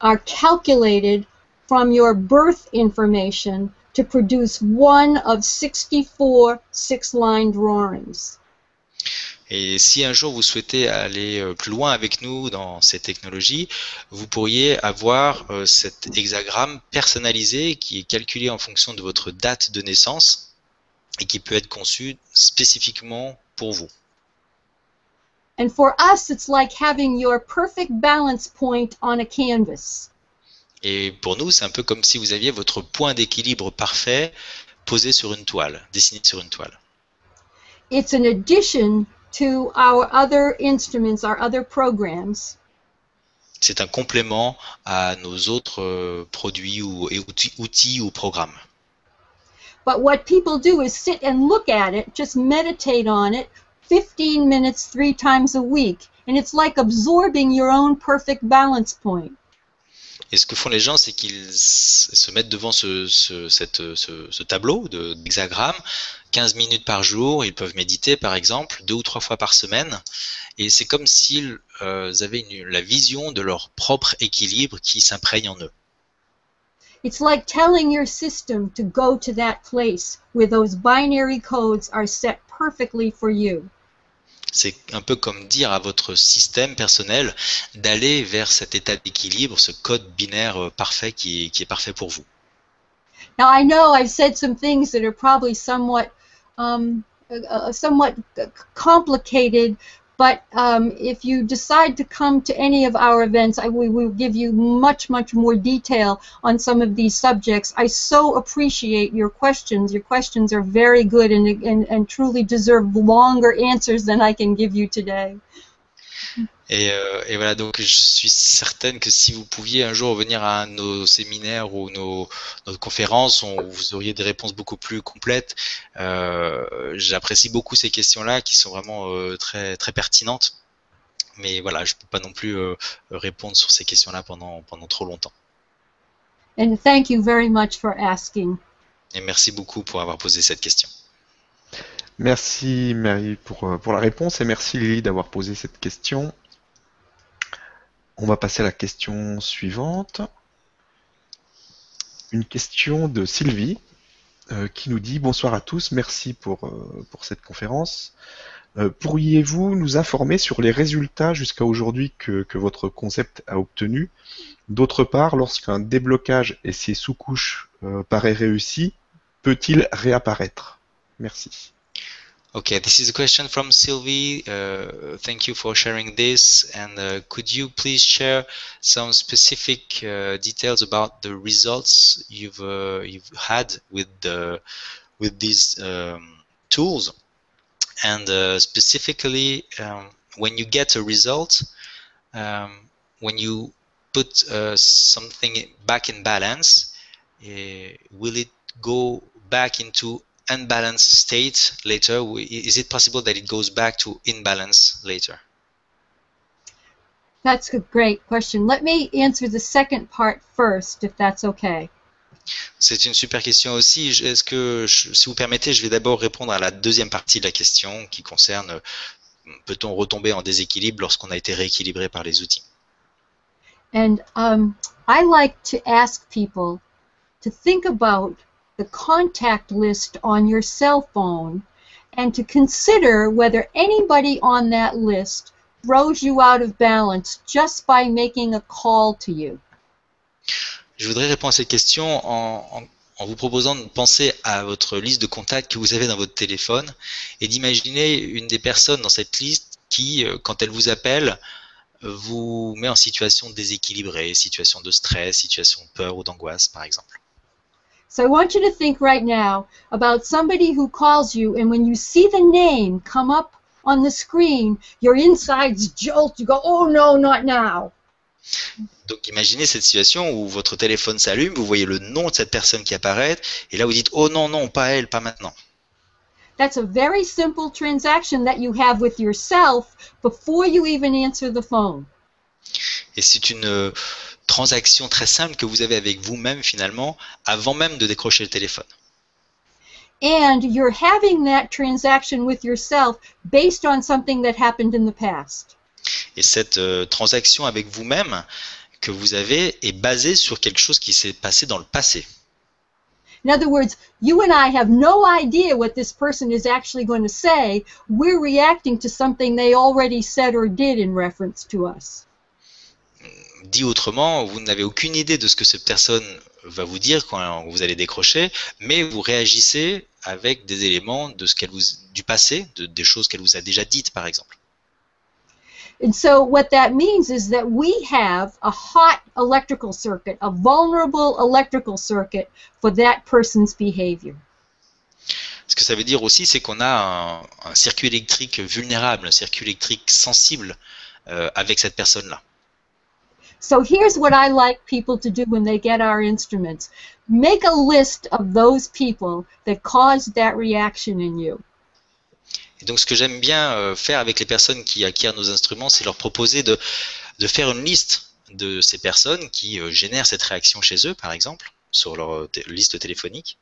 are calculated from your birth information to produce one of 64 six-line drawings. Et si un jour vous souhaitez aller euh, plus loin avec nous dans ces technologies, vous pourriez avoir euh, cet hexagramme personnalisé qui est calculé en fonction de votre date de naissance et qui peut être conçu spécifiquement pour vous. And for us, it's like having your perfect balance point on a canvas. Et pour nous, c'est un peu comme si vous aviez votre point d'équilibre parfait posé sur une toile, dessiné sur une toile. It's an addition to our other instruments, our other programs. C'est un complément à nos autres euh, produits ou et outils, outils ou programmes. But what people do is sit and look at it, just meditate on it, 15 minutes three times a week. And it's like absorbing your own perfect balance point. Et ce que font les gens, c'est qu'ils se mettent devant ce, tableau d'hexagramme, 15 minutes par jour, ils peuvent méditer par exemple, deux ou trois fois par semaine, et c'est comme s'ils euh, avaient la vision de leur propre équilibre qui s'imprègne en eux. It's like telling your system to go to that place where those binary codes are set perfectly for you. C'est un peu comme dire à votre système personnel d'aller vers cet état d'équilibre, ce code binaire euh, parfait qui est, qui est parfait pour vous. Now I know I've said some things that are probably somewhat, um, uh, uh, somewhat complicated, but um, if you decide to come to any of our events, I, we will give you much, much more detail on some of these subjects. I so appreciate your questions. Your questions are very good and, and, and truly deserve longer answers than I can give you today. Et, euh, et voilà, donc je suis certaine que si vous pouviez un jour venir à un de nos séminaires ou nos, nos conférences, on, vous auriez des réponses beaucoup plus complètes. Euh, J'apprécie beaucoup ces questions-là qui sont vraiment euh, très, très pertinentes. Mais voilà, je ne peux pas non plus euh, répondre sur ces questions-là pendant, pendant trop longtemps. And thank you very much for asking. Et merci beaucoup pour avoir posé cette question. Merci Mary pour, pour la réponse et merci Lily d'avoir posé cette question. On va passer à la question suivante. Une question de Sylvie euh, qui nous dit Bonsoir à tous, merci pour, euh, cette conférence. Euh, Pourriez-vous nous informer sur les résultats jusqu'à aujourd'hui que, que votre concept a obtenu? D'autre part, lorsqu'un déblocage et ses sous-couches paraît réussi, peut-il réapparaître? Merci. Okay, this is a question from Sylvie. Uh, thank you for sharing this. And uh, could you please share some specific uh, details about the results you've uh, you've had with the with these um, tools? And uh, specifically, um, when you get a result, um, when you put uh, something back in balance, will it go back into unbalanced state later? Is it possible that it goes back to imbalance later? That's a great question. Let me answer the second part first, if that's okay. C'est une super question aussi. Est-ce que, je- si vous permettez, je vais d'abord répondre à la deuxième partie de la question qui concerne peut-on retomber en déséquilibre lorsqu'on a été rééquilibré par les outils? And um, I like to ask people to think about the contact list on your cell phone and to consider whether anybody on that list throws you out of balance just by making a call to you. Je voudrais répondre à cette question en vous proposant de penser à votre liste de contacts que vous avez dans votre téléphone et d'imaginer une des personnes dans cette liste qui, euh, quand elle vous appelle, euh, vous met en situation déséquilibrée, situation de stress, situation de peur ou d'angoisse, par exemple. So I want you to think right now about somebody who calls you, and when you see the name come up on the screen, your insides jolt. You go, oh no, not now. Donc imaginez cette situation où votre téléphone s'allume, vous voyez le nom de cette personne qui apparaît, et là vous dites oh non non pas elle, pas maintenant. That's a very simple transaction that you have with yourself before you even answer the phone. Et c'est une euh, transaction très simple que vous avez avec vous-même finalement avant même de décrocher le téléphone. And you're having that transaction with yourself based on something that happened in the past. Et cette euh, transaction avec vous-même que vous avez est basée sur quelque chose qui s'est passé dans le passé. In other words, you and I have no idea what this person is actually going to say. We're reacting to something they already said or did in reference to us. Dit autrement, vous n'avez aucune idée de ce que cette personne va vous dire quand vous allez décrocher, mais vous réagissez avec des éléments de ce qu'elle vous, du passé, de, des choses qu'elle vous a déjà dites, par exemple. And so what that means is that we have a hot electrical circuit, a vulnerable electrical circuit for that person's behavior. Ce que ça veut dire aussi, c'est qu'on a un, un circuit électrique vulnérable, un circuit électrique sensible euh, avec cette personne-là. So here's what I like people to do when they get our instruments. Make a list of those people that caused that reaction in you. Et donc ce que j'aime bien euh, faire avec les personnes qui acquièrent nos instruments, c'est leur proposer de, de faire une liste de ces personnes qui euh, génèrent cette réaction chez eux, par exemple, sur leur euh, liste téléphonique.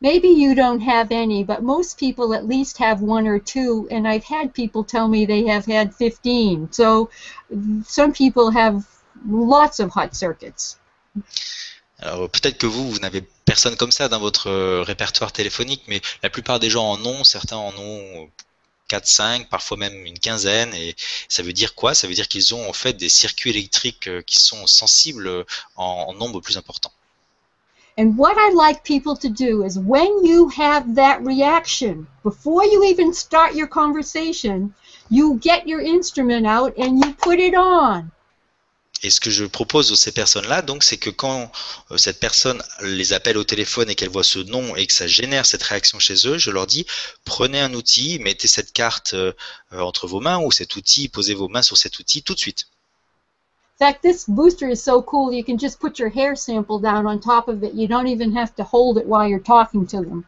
Maybe you don't have any, but most people at least have one or two, and I've had people tell me they have had 15. So some people have lots of hot circuits. Alors peut-être que vous, vous n'avez personne comme ça dans votre euh, répertoire téléphonique, mais la plupart des gens en ont, certains en ont 4, 5, parfois même une quinzaine, et ça veut dire quoi? Ça veut dire qu'ils ont en fait des circuits électriques euh, qui sont sensibles euh, en, en nombre plus important. And what I'd like people to do is when you have that reaction, before you even start your conversation, you get your instrument out and you put it on. Et ce que je propose à ces personnes-là, donc, c'est que quand euh, cette personne les appelle au téléphone et qu'elle voit ce nom et que ça génère cette réaction chez eux, je leur dis prenez un outil, mettez cette carte euh, euh, entre vos mains ou cet outil, posez vos mains sur cet outil tout de suite. In fact, this booster is so cool you can just put your hair sample down on top of it. You don't even have to hold it while you're talking to them.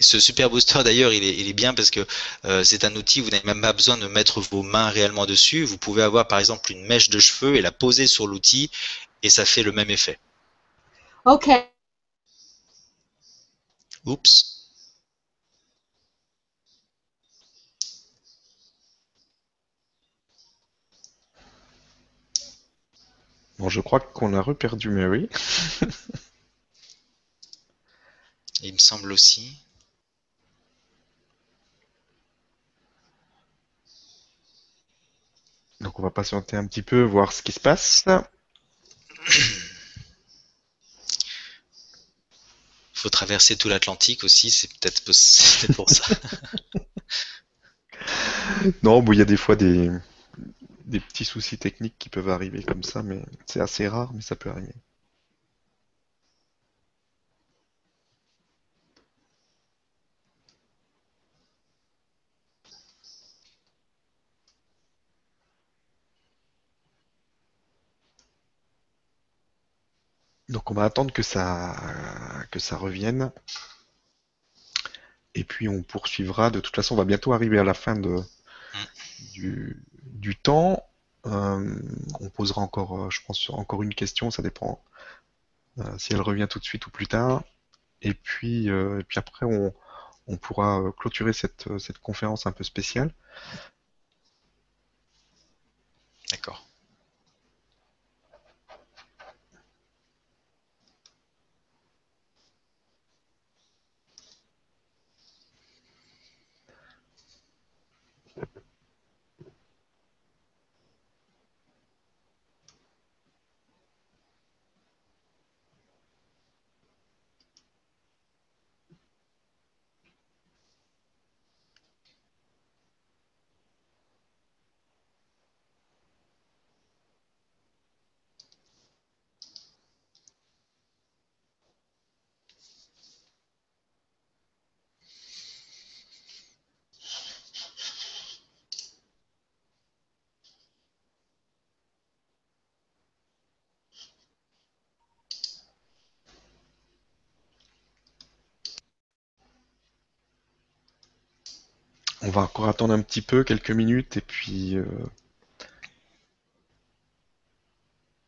Ce super booster d'ailleurs, il est, il est bien parce que euh, c'est un outil, vous n'avez même pas besoin de mettre vos mains réellement dessus. Vous pouvez avoir par exemple une mèche de cheveux et la poser sur l'outil et ça fait le même effet. Okay, Oups. Bon, je crois qu'on a reperdu Mary. Il me semble aussi. Donc on va patienter un petit peu, voir ce qui se passe. faut traverser tout l'Atlantique aussi, c'est peut-être possi- c'est peut-être pour ça. Non, bon, il y a des fois des, des petits soucis techniques qui peuvent arriver comme ça, mais c'est assez rare, mais ça peut arriver. Donc on va attendre que ça, que ça revienne. Et puis on poursuivra. De toute façon, on va bientôt arriver à la fin de, du, temps. Euh, on posera encore, euh, je pense, encore une question. Ça dépend euh, si elle revient tout de suite ou plus tard. Et puis, et puis après, on, on pourra clôturer cette, cette conférence un peu spéciale. D'accord. Encore attendre un petit peu, quelques minutes, et puis euh,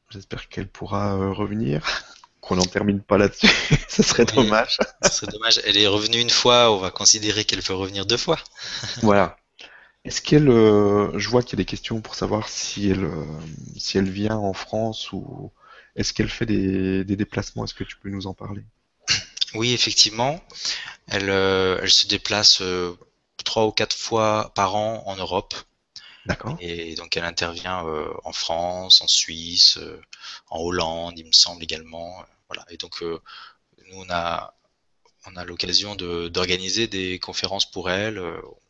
j'espère qu'elle pourra euh, revenir. Qu'on n'en termine pas là-dessus, ce serait Oui. dommage. C'est dommage. Elle est revenue une fois, on va considérer qu'elle peut revenir deux fois. Voilà. Est-ce qu'elle, euh, je vois qu'il y a des questions pour savoir si elle, si elle vient en France ou est-ce qu'elle fait des, des déplacements? Est-ce que tu peux nous en parler? Oui, effectivement. Elle, elle se déplace trois ou quatre fois par an en Europe. D'accord. Et donc elle intervient euh, en France, en Suisse, euh, en Hollande, il me semble également. euh, Voilà. Et donc euh, nous on a on a l'occasion de d'organiser des conférences pour elle.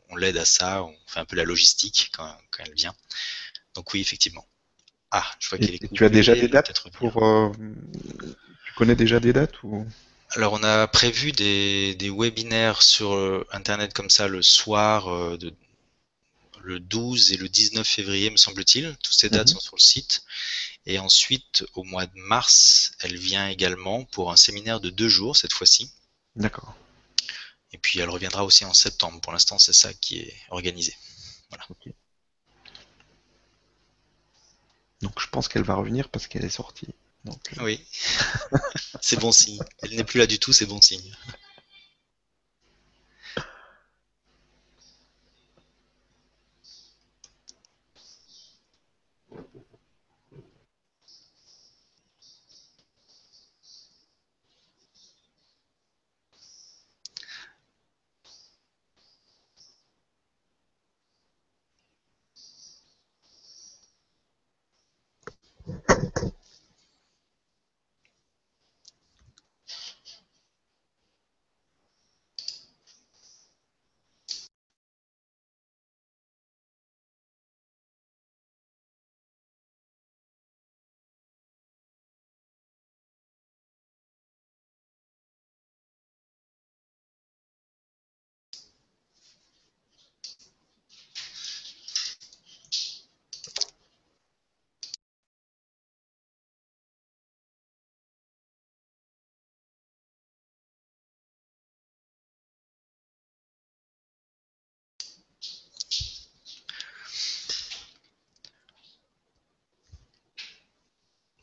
On l'aide à ça, on fait un peu la logistique quand, quand elle vient. Donc oui, effectivement. Ah, je vois qu'elle est tu as déjà des dates pour, tu connais déjà des dates ou? Alors on a prévu des, des webinaires sur euh, Internet comme ça le soir euh, de le 12 et le 19 février, me semble-t-il. Toutes ces dates Mhm. sont sur le site. Et ensuite, au mois de mars, elle vient également pour un séminaire de deux jours cette fois-ci. D'accord. Et puis elle reviendra aussi en septembre. Pour l'instant, c'est ça qui est organisé. Ok. Donc je pense qu'elle va revenir parce qu'elle est sortie. Donc, euh, Oui, c'est bon signe. Elle n'est plus là du tout, c'est bon signe.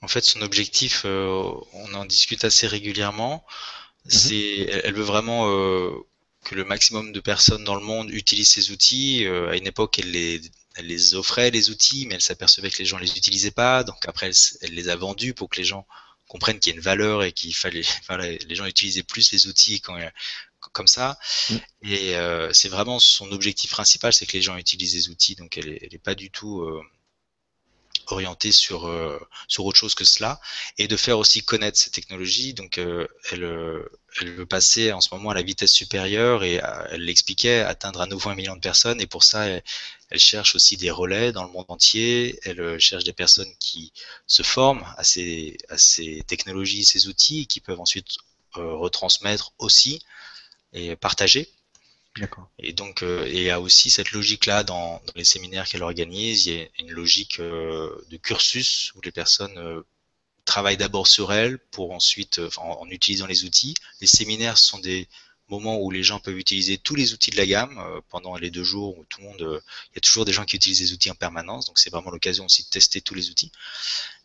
En fait, son objectif, euh, on en discute assez régulièrement. C'est, elle, veut vraiment euh, que le maximum de personnes dans le monde utilisent ces outils. Euh, à une époque, elle les, elle les offrait les outils, mais elle s'apercevait que les gens les utilisaient pas. Donc après, elle, les a vendus pour que les gens comprennent qu'il y a une valeur et qu'il fallait, voilà, les gens utilisaient plus les outils quand, comme ça. Mm. Et euh, c'est vraiment son objectif principal, c'est que les gens utilisent les outils. Donc elle est, elle est pas du tout euh, orientée sur euh, sur autre chose que cela et de faire aussi connaître ces technologies. Donc euh, elle euh, elle veut passer en ce moment à la vitesse supérieure et elle l'expliquait atteindre à nouveau un million de personnes et pour ça elle, cherche aussi des relais dans le monde entier. Elle cherche des personnes qui se forment à ces à ces technologies, ces outils qui peuvent ensuite euh, retransmettre aussi et partager. Et donc, euh, il y a aussi cette logique-là dans, les séminaires qu'elle organise. Il y a une logique euh, de cursus où les personnes euh, travaillent d'abord sur elles pour ensuite, en, en utilisant les outils. Les séminaires sont des moments où les gens peuvent utiliser tous les outils de la gamme pendant les deux jours où tout le monde, il y a toujours des gens qui utilisent les outils en permanence. Donc, c'est vraiment l'occasion aussi de tester tous les outils.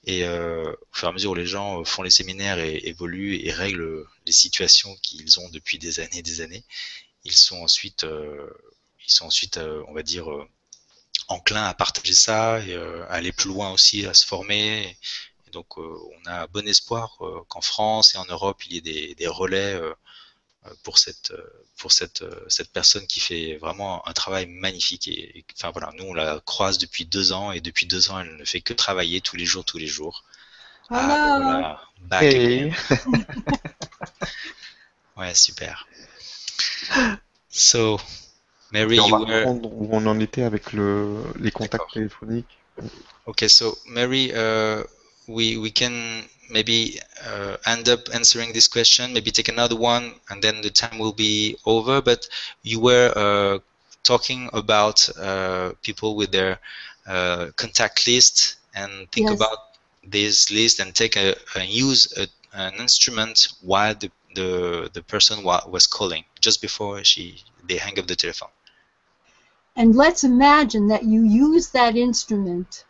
Et au fur et à mesure où les gens font les séminaires et évoluent et règlent les situations qu'ils ont depuis des années et des années, ils sont ensuite, euh, ils sont ensuite, euh, on va dire, euh, enclins à partager ça et euh, à aller plus loin aussi, à se former. Et donc, euh, on a bon espoir euh, qu'en France et en Europe, il y ait des, des relais euh, pour cette, pour cette, cette personne qui fait vraiment un travail magnifique. Et, et, enfin voilà, nous on la croise depuis deux ans et depuis deux ans, elle ne fait que travailler tous les jours, tous les jours. Ah, ben Hello. voilà, back Hey. again. Ouais, super. So, Mary, Et on you va were où on en était avec le, les contacts téléphoniques. okay. So, Mary, uh, we we can maybe uh, end up answering this question. Maybe take another one, and then the time will be over. But you were uh, talking about uh, people with their uh, contact list, and think Yes. about this list and take a and use a, an instrument while the the, the person wa- was calling just before she they hang up the telephone. And let's imagine that you use that instrument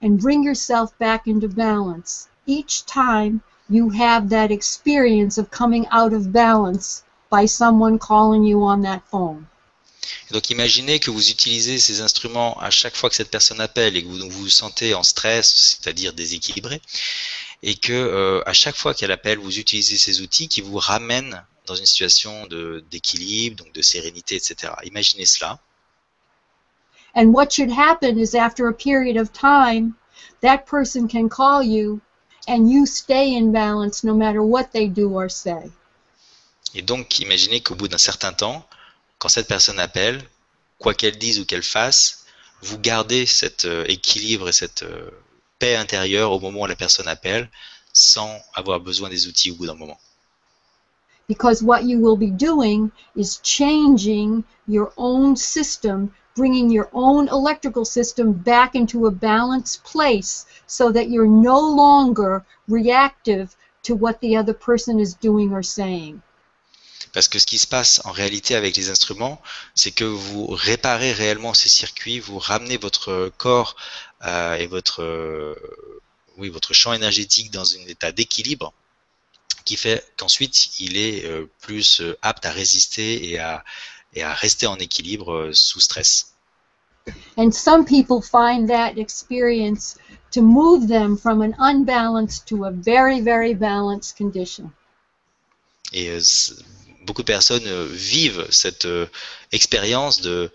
and bring yourself back into balance each time you have that experience of coming out of balance by someone calling you on that phone. Donc imaginez que vous utilisez ces instruments à chaque fois que cette personne appelle et que vous vous sentez en stress, c'est-à-dire déséquilibré, et que euh, à chaque fois qu'elle appelle, vous utilisez ces outils qui vous ramènent dans une situation d'équilibre, donc de sérénité, etc. Imaginez cela. And what should happen is after a period of time, that person can call you and you stay in balance no matter what they do or say. Et donc imaginez qu'au bout d'un certain temps, quand cette personne appelle, quoi qu'elle dise ou qu'elle fasse, vous gardez cet euh, équilibre et cette euh, paix intérieure au moment où la personne appelle, sans avoir besoin des outils au bout d'un moment. Because what you will be doing is changing your own system, bringing your own electrical system back into a balanced place so that you're no longer reactive to what the other person is doing or saying. Parce que ce qui se passe en réalité avec les instruments, c'est que vous réparez réellement ces circuits, vous ramenez votre corps euh, et votre, euh, oui, votre champ énergétique dans un état d'équilibre qui fait qu'ensuite il est euh, plus apte à résister et à, et à rester en équilibre sous stress. And some people find that experience to move them from an unbalanced to a very, very balanced condition. Et beaucoup de personnes euh, vivent cette euh, expérience de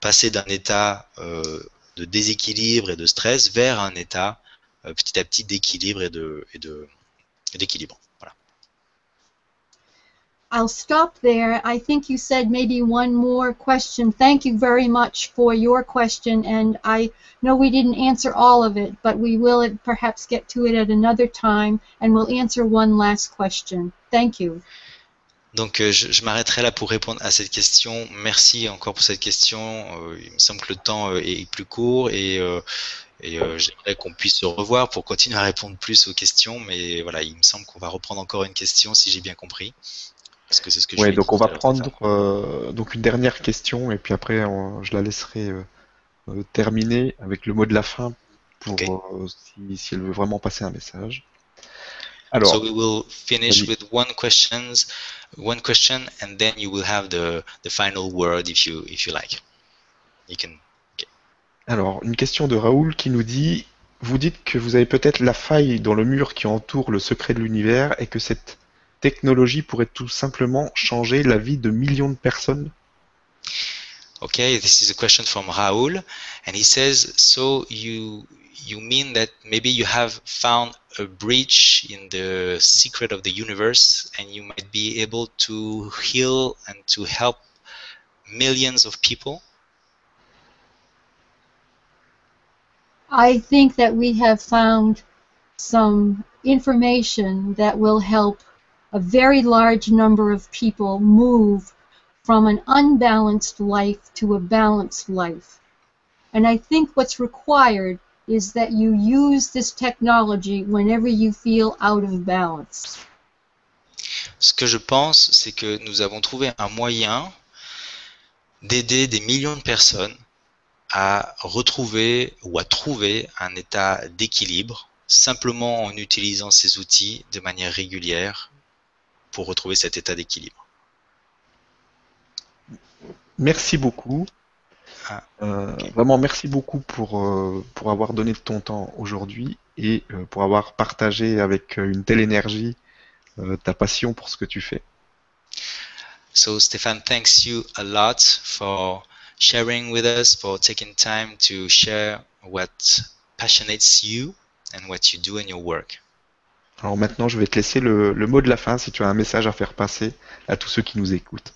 passer d'un état euh, de déséquilibre et de stress vers un état petit à petit d'équilibre et de et d'équilibre. Voilà. I'll stop there. I think you said maybe one more question. Thank you very much for your question, and I know we didn't answer all of it, but we will perhaps get to it at another time, and we'll answer one last question. Thank you. Donc euh, je, je m'arrêterai là pour répondre à cette question. Merci encore pour cette question. Euh, il me semble que le temps euh, est plus court et, et j'aimerais qu'on puisse se revoir pour continuer à répondre plus aux questions. Mais voilà, il me semble qu'on va reprendre encore une question si j'ai bien compris. Parce que c'est ce que Ouais, ai donc on va prendre euh, donc une dernière question et puis après on- je la laisserai euh, terminer avec le mot de la fin pour euh, si elle veut vraiment passer un message. Alors, So we will finish with one questions, one question, and then you will have the the final word if you if you like. You can. alors une question de Raoul qui nous dit Vous dites que vous avez peut-être la faille dans le mur qui entoure le secret de l'univers et que cette technologie pourrait tout simplement changer la vie de millions de personnes. Okay, this is a question from Raoul, and he says, so you you mean that maybe you have found a breach in the secret of the universe, and you might be able to heal and to help millions of people? I think that we have found some information that will help a very large number of people move from an unbalanced life to a balanced life. And I think what's required is that you use this technology whenever you feel out of balance. Ce que je pense, c'est que nous avons trouvé un moyen d'aider des millions de personnes à retrouver ou à trouver un état d'équilibre simplement en utilisant ces outils de manière régulière pour retrouver cet état d'équilibre. Merci beaucoup. Ah, Euh, Vraiment, merci beaucoup pour, euh, pour avoir donné de ton temps aujourd'hui et euh, pour avoir partagé avec une telle énergie ta passion pour ce que tu fais. So Stefan, thanks you a lot for sharing with us, for taking time to share what passionates you and what you do in your work. Alors maintenant, je vais te laisser le, le mot de la fin si tu as un message à faire passer à tous ceux qui nous écoutent.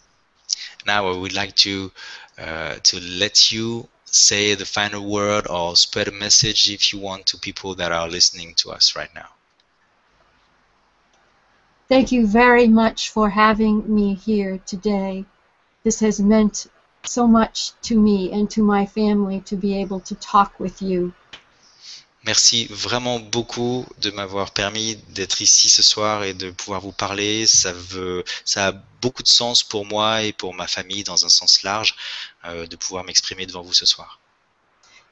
Now I would like to uh, to let you say the final word or spread a message if you want to people that are listening to us right now. Thank you very much for having me here today. This has meant so much to me and to my family to be able to talk with you. Merci vraiment beaucoup de m'avoir permis d'être ici ce soir et de pouvoir vous parler. Ça, veut, ça a beaucoup de sens pour moi et pour ma famille dans un sens large euh, de pouvoir m'exprimer devant vous ce soir.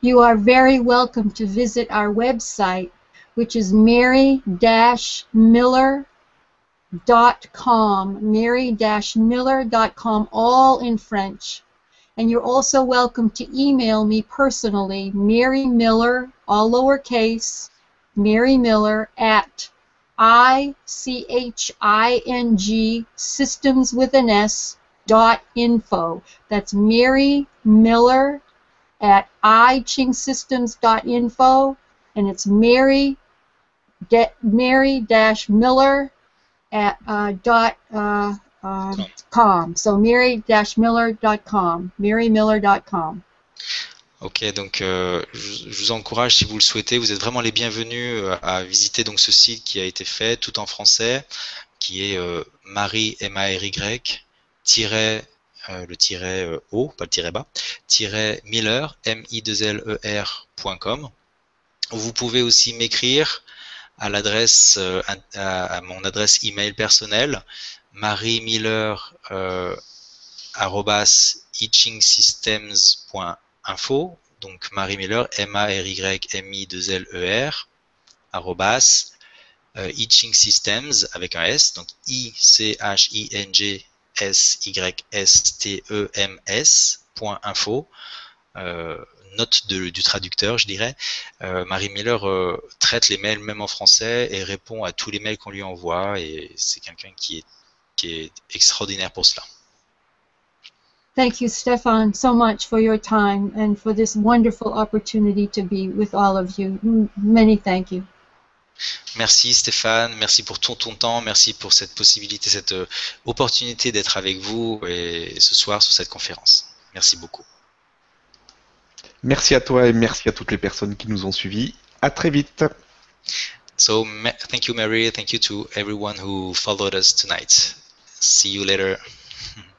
You are very welcome to visit our website, which is mary-miller.com, mary-miller.com, all in French. And you're also welcome to email me personally, Mary Miller, all lowercase, Mary Miller at I-C-H-I-N-G systems with an S dot info. That's Mary Miller at ichingsystems.info and it's Mary de, Mary dash Miller at uh, dot uh, uh, com. So mary-miller.com, marymiller.com. Ok, donc euh, je, vous encourage si vous le souhaitez, vous êtes vraiment les bienvenus euh, à visiter donc ce site qui a été fait tout en français, qui est euh, Marie M A R Y tiret le tiret haut, pas le tiret bas, Miller M I 2 L E. Vous pouvez aussi m'écrire à l'adresse à, mon adresse email personnelle Marie Miller euh, itchingsystems.info donc Marie Miller M A R Y M I 2 L E R arrobas euh, Itching Systems avec un S donc I C H I N G S Y S T E M S.info euh, note du traducteur, je dirais. Euh, Marie Miller traite les mails même en français et répond à tous les mails qu'on lui envoie et c'est quelqu'un qui est extraordinaire pour cela. Thank you, Stefan, so much for your time and for this wonderful opportunity to be with all of you. Many thank you. Merci Stéphane, merci pour ton, ton temps, merci pour cette possibilité, cette euh, opportunité d'être avec vous et ce soir sur cette conférence. Merci beaucoup. Merci à toi et merci à toutes les personnes qui nous ont suivis. À très vite. So thank you Mary, thank you to everyone who followed us tonight. See you later.